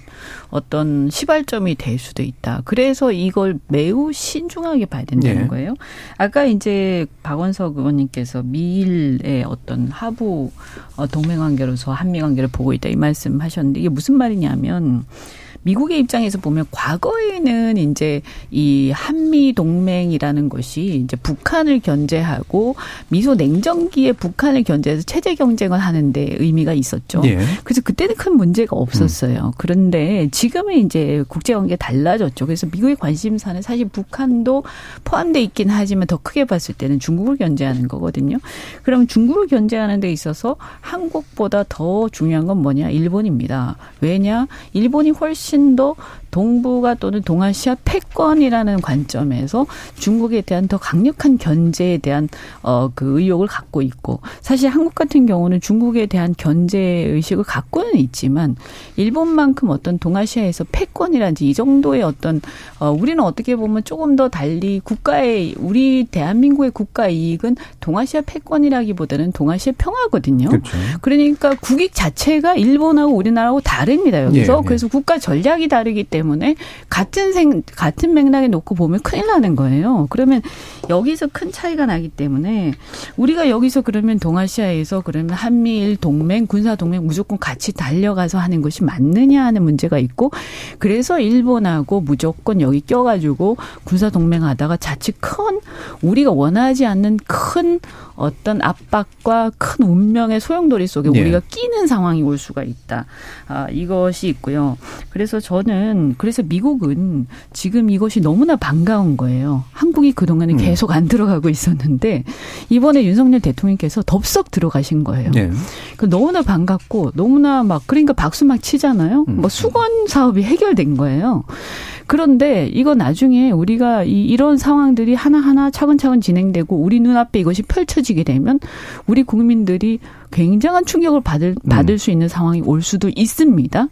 어떤 시발점이 될 수도 있다. 그래서 이걸 매우 신중하게 봐야 된다는 네. 거예요. 아까 이제 박원석 의원님께서 미일의 어떤 하부 어, 동맹 관계로서 한미 관계를 보고 있다 이 말씀 하셨는데 이게 무슨 말이냐면 미국의 입장에서 보면 과거에는 이제 이 한미 동맹이라는 것이 이제 북한을 견제하고 미소 냉전기에 북한을 견제해서 체제 경쟁을 하는데 의미가 있었죠. 예. 그래서 그때는 큰 문제가 없었어요. 음. 그런데 지금은 이제 국제 관계가 달라졌죠. 그래서 미국의 관심사는 사실 북한도 포함돼 있긴 하지만 더 크게 봤을 때는 중국을 견제하는 거거든요. 그럼 중국을 견제하는 데 있어서 한국보다 더 중요한 건 뭐냐? 일본입니다. 왜냐? 일본이 훨씬 더 동북아 또는 동아시아 패권이라는 관점에서 중국에 대한 더 강력한 견제에 대한 어 그 의욕을 갖고 있고 사실 한국 같은 경우는 중국에 대한 견제 의식을 갖고는 있지만 일본만큼 어떤 동아시아에서 패권이란지 이 정도의 어떤 어 우리는 어떻게 보면 조금 더 달리 국가의 우리 대한민국의 국가 이익은 동아시아 패권이라기보다는 동아시아 평화거든요. 그렇죠. 그러니까 국익 자체가 일본하고 우리나라하고 다릅니다. 여기서 예, 예. 그래서 국가 전략이 다르기 때문에 때문에 같은 생 같은 맥락에 놓고 보면 큰일 나는 거예요. 그러면 여기서 큰 차이가 나기 때문에 우리가 여기서 그러면 동아시아에서 그러면 한미일 동맹 군사 동맹 무조건 같이 달려가서 하는 것이 맞느냐 하는 문제가 있고 그래서 일본하고 무조건 여기 껴가지고 군사 동맹하다가 자칫 큰 우리가 원하지 않는 큰 어떤 압박과 큰 운명의 소용돌이 속에 네. 우리가 끼는 상황이 올 수가 있다. 아, 이것이 있고요. 그래서 저는 그래서 미국은 지금 이것이 너무나 반가운 거예요. 한국이 그동안에 음. 계속 안 들어가고 있었는데 이번에 윤석열 대통령께서 덥석 들어가신 거예요. 네. 그 너무나 반갑고 너무나 막 그러니까 박수 막 치잖아요. 음. 뭐 수건 사업이 해결된 거예요. 그런데 이거 나중에 우리가 이, 이런 상황들이 하나하나 차근차근 진행되고 우리 눈앞에 이것이 펼쳐지게 되면 우리 국민들이 굉장한 충격을 받을 음. 받을 음. 수 있는 상황이 올 수도 있습니다.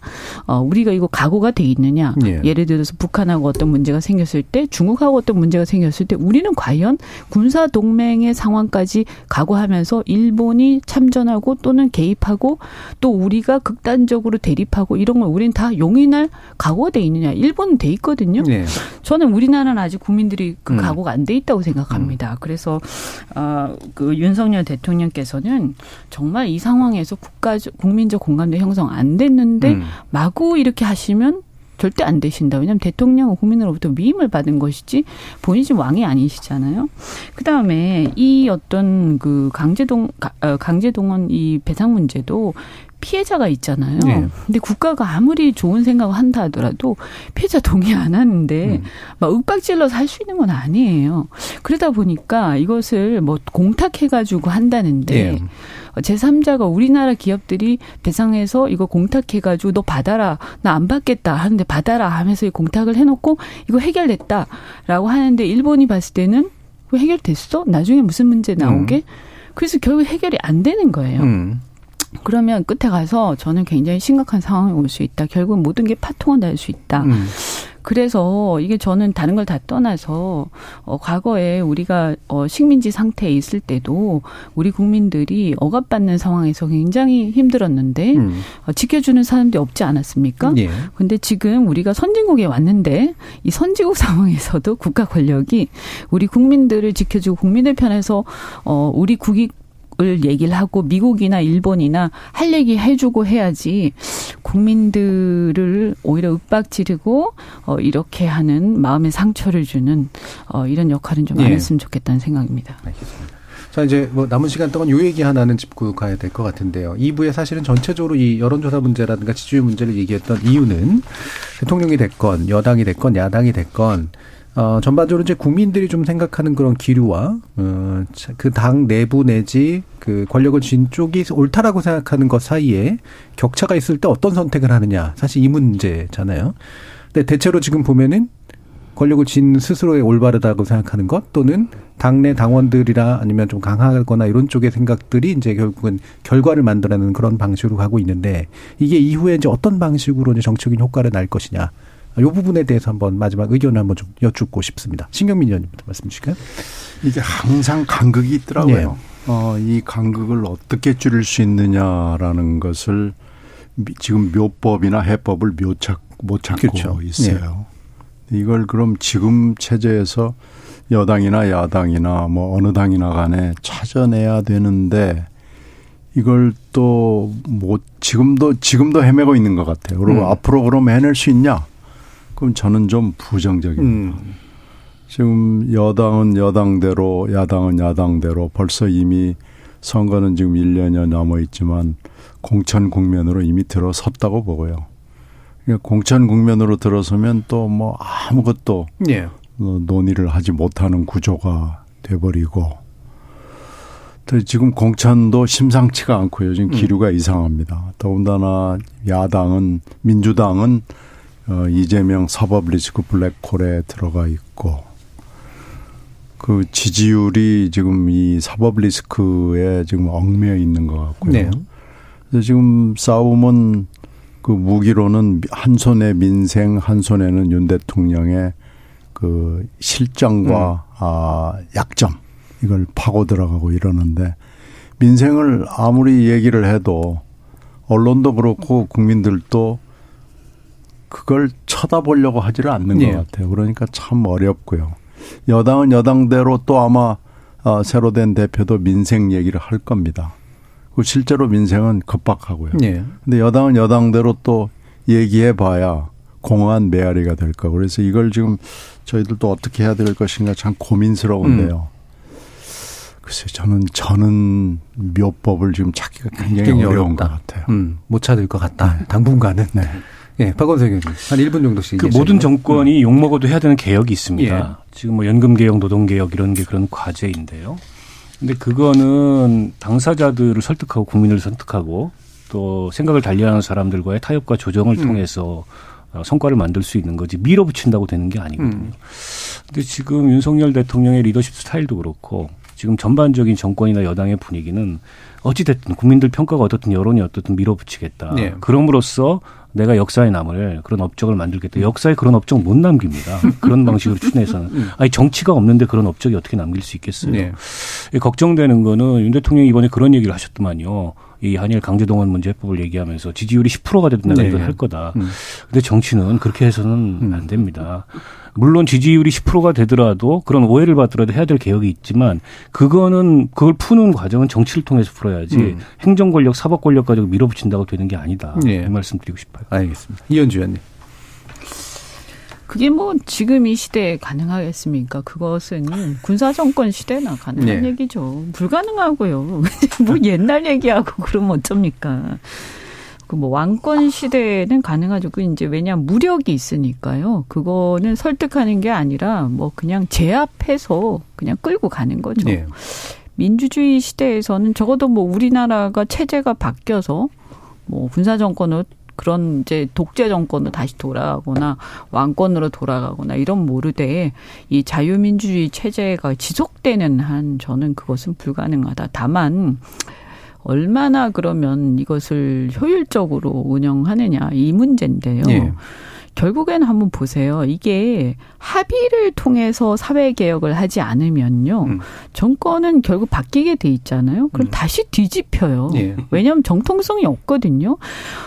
어, 우리가 이거 각오가 돼 있느냐? 예. 예를 들어서 북한하고 어떤 문제가 생겼을 때, 중국하고 어떤 문제가 생겼을 때, 우리는 과연 군사 동맹의 상황까지 각오하면서 일본이 참전하고 또는 개입하고 또 우리가 극단적으로 대립하고 이런 걸 우리는 다 용인할 각오가 돼 있느냐? 일본은 돼 있거든요. 예. 저는 우리나라는 아직 국민들이 그 음. 각오가 안 돼 있다고 생각합니다. 음. 그래서 어, 그 윤석열 대통령께서는 정 정말 이 상황에서 국가 국민적 공감대 형성 안 됐는데 음. 마구 이렇게 하시면 절대 안 되신다. 왜냐하면 대통령은 국민으로부터 위임을 받은 것이지 본인 이 왕이 아니시잖아요. 그 다음에 이 어떤 그 강제동 어, 강제동원 이 배상 문제도 피해자가 있잖아요. 네. 근데 국가가 아무리 좋은 생각을 한다 하더라도 피해자 동의 안 하는데 음. 막 윽박질러서 할 수 있는 건 아니에요. 그러다 보니까 이것을 뭐 공탁해가지고 한다는데 네. 제3자가 우리나라 기업들이 배상해서 이거 공탁해가지고 너 받아라. 나 안 받겠다. 하는데 받아라 하면서 공탁을 해놓고 이거 해결됐다 라고 하는데 일본이 봤을 때는 해결됐어? 나중에 무슨 문제 나오게? 음. 그래서 결국 해결이 안 되는 거예요. 음. 그러면 끝에 가서 저는 굉장히 심각한 상황이 올 수 있다. 결국 모든 게 파통은 날수 있다. 음. 그래서 이게 저는 다른 걸 다 떠나서 어 과거에 우리가 어 식민지 상태에 있을 때도 우리 국민들이 억압받는 상황에서 굉장히 힘들었는데 음. 어 지켜주는 사람들이 없지 않았습니까? 예. 근데 지금 우리가 선진국에 왔는데 이 선진국 상황에서도 국가 권력이 우리 국민들을 지켜주고 국민들 편에서 어 우리 국익 을 얘기를 하고 미국이나 일본이나 할 얘기 해주고 해야지 국민들을 오히려 윽박 지르고 어 이렇게 하는 마음의 상처를 주는 어 이런 역할은 좀안 예. 했으면 좋겠다는 생각입니다. 알겠습니다. 자, 이제 뭐 남은 시간 동안 요 얘기 하나는 짚고 가야 될 것 같은데요. 2부에 사실은 전체적으로 이 여론조사 문제라든가 지지율 문제를 얘기했던 이유는 대통령이 됐건 여당이 됐건 야당이 됐건 어, 전반적으로 이제 국민들이 좀 생각하는 그런 기류와, 어, 그 당 내부 내지 그 권력을 쥔 쪽이 옳다라고 생각하는 것 사이에 격차가 있을 때 어떤 선택을 하느냐. 사실 이 문제잖아요. 근데 대체로 지금 보면은 권력을 쥔 스스로의 올바르다고 생각하는 것 또는 당내 당원들이라 아니면 좀 강하거나 이런 쪽의 생각들이 이제 결국은 결과를 만들어내는 그런 방식으로 가고 있는데 이게 이후에 이제 어떤 방식으로 이제 정책적인 효과를 날 것이냐. 이 부분에 대해서 한번 마지막 의견을 한번 좀 여쭙고 싶습니다. 신경민 의원님부터 말씀 주실까요? 이게 항상 간극이 있더라고요. 네. 어, 이 간극을 어떻게 줄일 수 있느냐라는 것을 지금 묘법이나 해법을 묘착 못 찾고 그렇죠. 있어요. 네. 이걸 그럼 지금 체제에서 여당이나 야당이나 뭐 어느 당이나 간에 찾아내야 되는데 이걸 또뭐 지금도 지금도 헤매고 있는 것 같아요. 그리고 음. 앞으로 그럼 해낼 수 있냐? 그럼 저는 좀 부정적입니다. 음. 지금 여당은 여당대로 야당은 야당대로 벌써 이미 선거는 지금 1년여 남아 있지만 공천 국면으로 이미 들어섰다고 보고요. 그러니까 공천 국면으로 들어서면 또 뭐 아무것도 예. 논의를 하지 못하는 구조가 돼버리고 지금 공천도 심상치가 않고요. 지금 음. 기류가 음. 이상합니다. 더군다나 야당은 민주당은 어 이재명 사법 리스크 블랙홀에 들어가 있고 그 지지율이 지금 이 사법 리스크에 지금 얽매여 있는 것 같고요. 네. 그래서 지금 싸움은 그 무기로는 한 손에 민생, 한 손에는 윤 대통령의 그 실정과 음. 아 약점 이걸 파고 들어가고 이러는데 민생을 아무리 얘기를 해도 언론도 그렇고 국민들도 그걸 쳐다보려고 하지를 않는 네. 것 같아요. 그러니까 참 어렵고요. 여당은 여당대로 또 아마 어, 새로 된 대표도 민생 얘기를 할 겁니다. 그 실제로 민생은 급박하고요. 네. 근데 여당은 여당대로 또 얘기해 봐야 공허한 메아리가 될까. 그래서 이걸 지금 저희들도 어떻게 해야 될 것인가 참 고민스러운데요. 음. 글쎄 저는 저는 묘법을 지금 찾기가 굉장히, 굉장히 어려운 어렵다. 것 같아요. 음, 못 찾을 것 같다. 네. 당분간은. 네. 예, 박원석 의원님. 한 1분 정도씩. 그 모든 정권이 음. 욕먹어도 해야 되는 개혁이 있습니다. 예. 지금 뭐 연금 개혁, 노동 개혁 이런 게 그런 과제인데요. 근데 그거는 당사자들을 설득하고 국민을 설득하고 또 생각을 달리하는 사람들과의 타협과 조정을 음. 통해서 어, 성과를 만들 수 있는 거지 밀어붙인다고 되는 게 아니거든요. 음. 근데 지금 윤석열 대통령의 리더십 스타일도 그렇고 지금 전반적인 정권이나 여당의 분위기는 어찌됐든 국민들 평가가 어떻든 여론이 어떻든 밀어붙이겠다. 네. 그럼으로써 내가 역사에 남을 그런 업적을 만들겠다. 역사에 그런 업적 못 남깁니다. 그런 방식으로 추진해서는. 음. 아니 정치가 없는데 그런 업적이 어떻게 남길 수 있겠어요. 네. 걱정되는 거는 윤 대통령이 이번에 그런 얘기를 하셨더만요. 이 한일 강제동원 문제 해법을 얘기하면서 지지율이 10%가 되든 내가 네. 할 거다. 음. 근데 정치는 그렇게 해서는 음. 안 됩니다. 물론 지지율이 10%가 되더라도 그런 오해를 받더라도 해야 될 개혁이 있지만 그거는 그걸 푸는 과정은 정치를 통해서 풀어야지 음. 행정 권력, 사법 권력 가지고 밀어붙인다고 되는 게 아니다. 네. 이 말씀 드리고 싶어요. 알겠습니다. 이현주 의원님. 그게 뭐 지금 이 시대에 가능하겠습니까? 그것은 군사 정권 시대나 가능한 네. 얘기죠. 불가능하고요. 뭐 옛날 얘기하고 그러면 어쩝니까? 그 뭐 왕권 시대에는 가능하죠. 그 이제 왜냐 무력이 있으니까요. 그거는 설득하는 게 아니라 뭐 그냥 제압해서 그냥 끌고 가는 거죠. 네. 민주주의 시대에서는 적어도 뭐 우리나라가 체제가 바뀌어서 뭐 군사 정권으로 그런 이제 독재 정권으로 다시 돌아가거나 왕권으로 돌아가거나 이런 모르되 이 자유민주주의 체제가 지속되는 한 저는 그것은 불가능하다. 다만 얼마나 그러면 이것을 효율적으로 운영하느냐 이 문제인데요. 네. 결국에는 한번 보세요. 이게 합의를 통해서 사회 개혁을 하지 않으면요. 음. 정권은 결국 바뀌게 돼 있잖아요. 그럼 음. 다시 뒤집혀요. 네. 왜냐하면 정통성이 없거든요.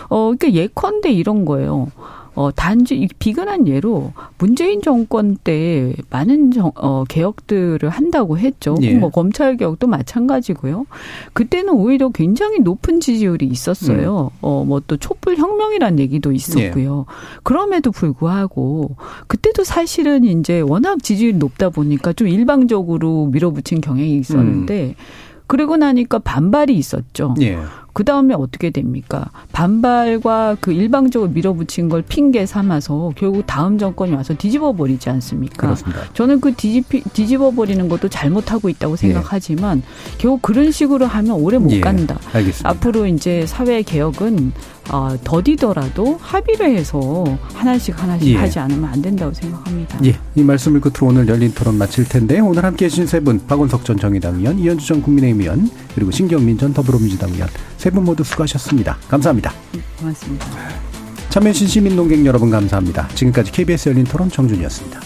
어, 그러니까 예컨대 이런 거예요. 어, 단지 비근한 예로 문재인 정권 때 많은 정, 어, 개혁들을 한다고 했죠. 예. 뭐 검찰 개혁도 마찬가지고요. 그때는 오히려 굉장히 높은 지지율이 있었어요. 음. 어, 뭐 또 촛불 혁명이란 얘기도 있었고요. 예. 그럼에도 불구하고 그때도 사실은 이제 워낙 지지율이 높다 보니까 좀 일방적으로 밀어붙인 경향이 있었는데 음. 그리고 나니까 반발이 있었죠. 예. 그 다음에 어떻게 됩니까? 반발과 그 일방적으로 밀어붙인 걸 핑계 삼아서 결국 다음 정권이 와서 뒤집어 버리지 않습니까? 그렇습니다. 저는 그 뒤집히, 뒤집어 버리는 것도 잘못하고 있다고 예. 생각하지만 예. 결국 그런 식으로 하면 오래 못 예. 간다. 알겠습니다. 앞으로 이제 사회 개혁은 어, 더디더라도 합의를 해서 하나씩 하나씩 예. 하지 않으면 안 된다고 생각합니다. 예. 이 말씀을 끝으로 오늘 열린 토론 마칠 텐데 오늘 함께 해주신 세 분 박원석 전 정의당 의원, 이현주 전 국민의힘 의원 그리고 신경민 전 더불어민주당 의원 세 분 모두 수고하셨습니다. 감사합니다. 네, 고맙습니다. 참여해주신 시민 농객 여러분 감사합니다. 지금까지 KBS 열린 토론 정준이었습니다.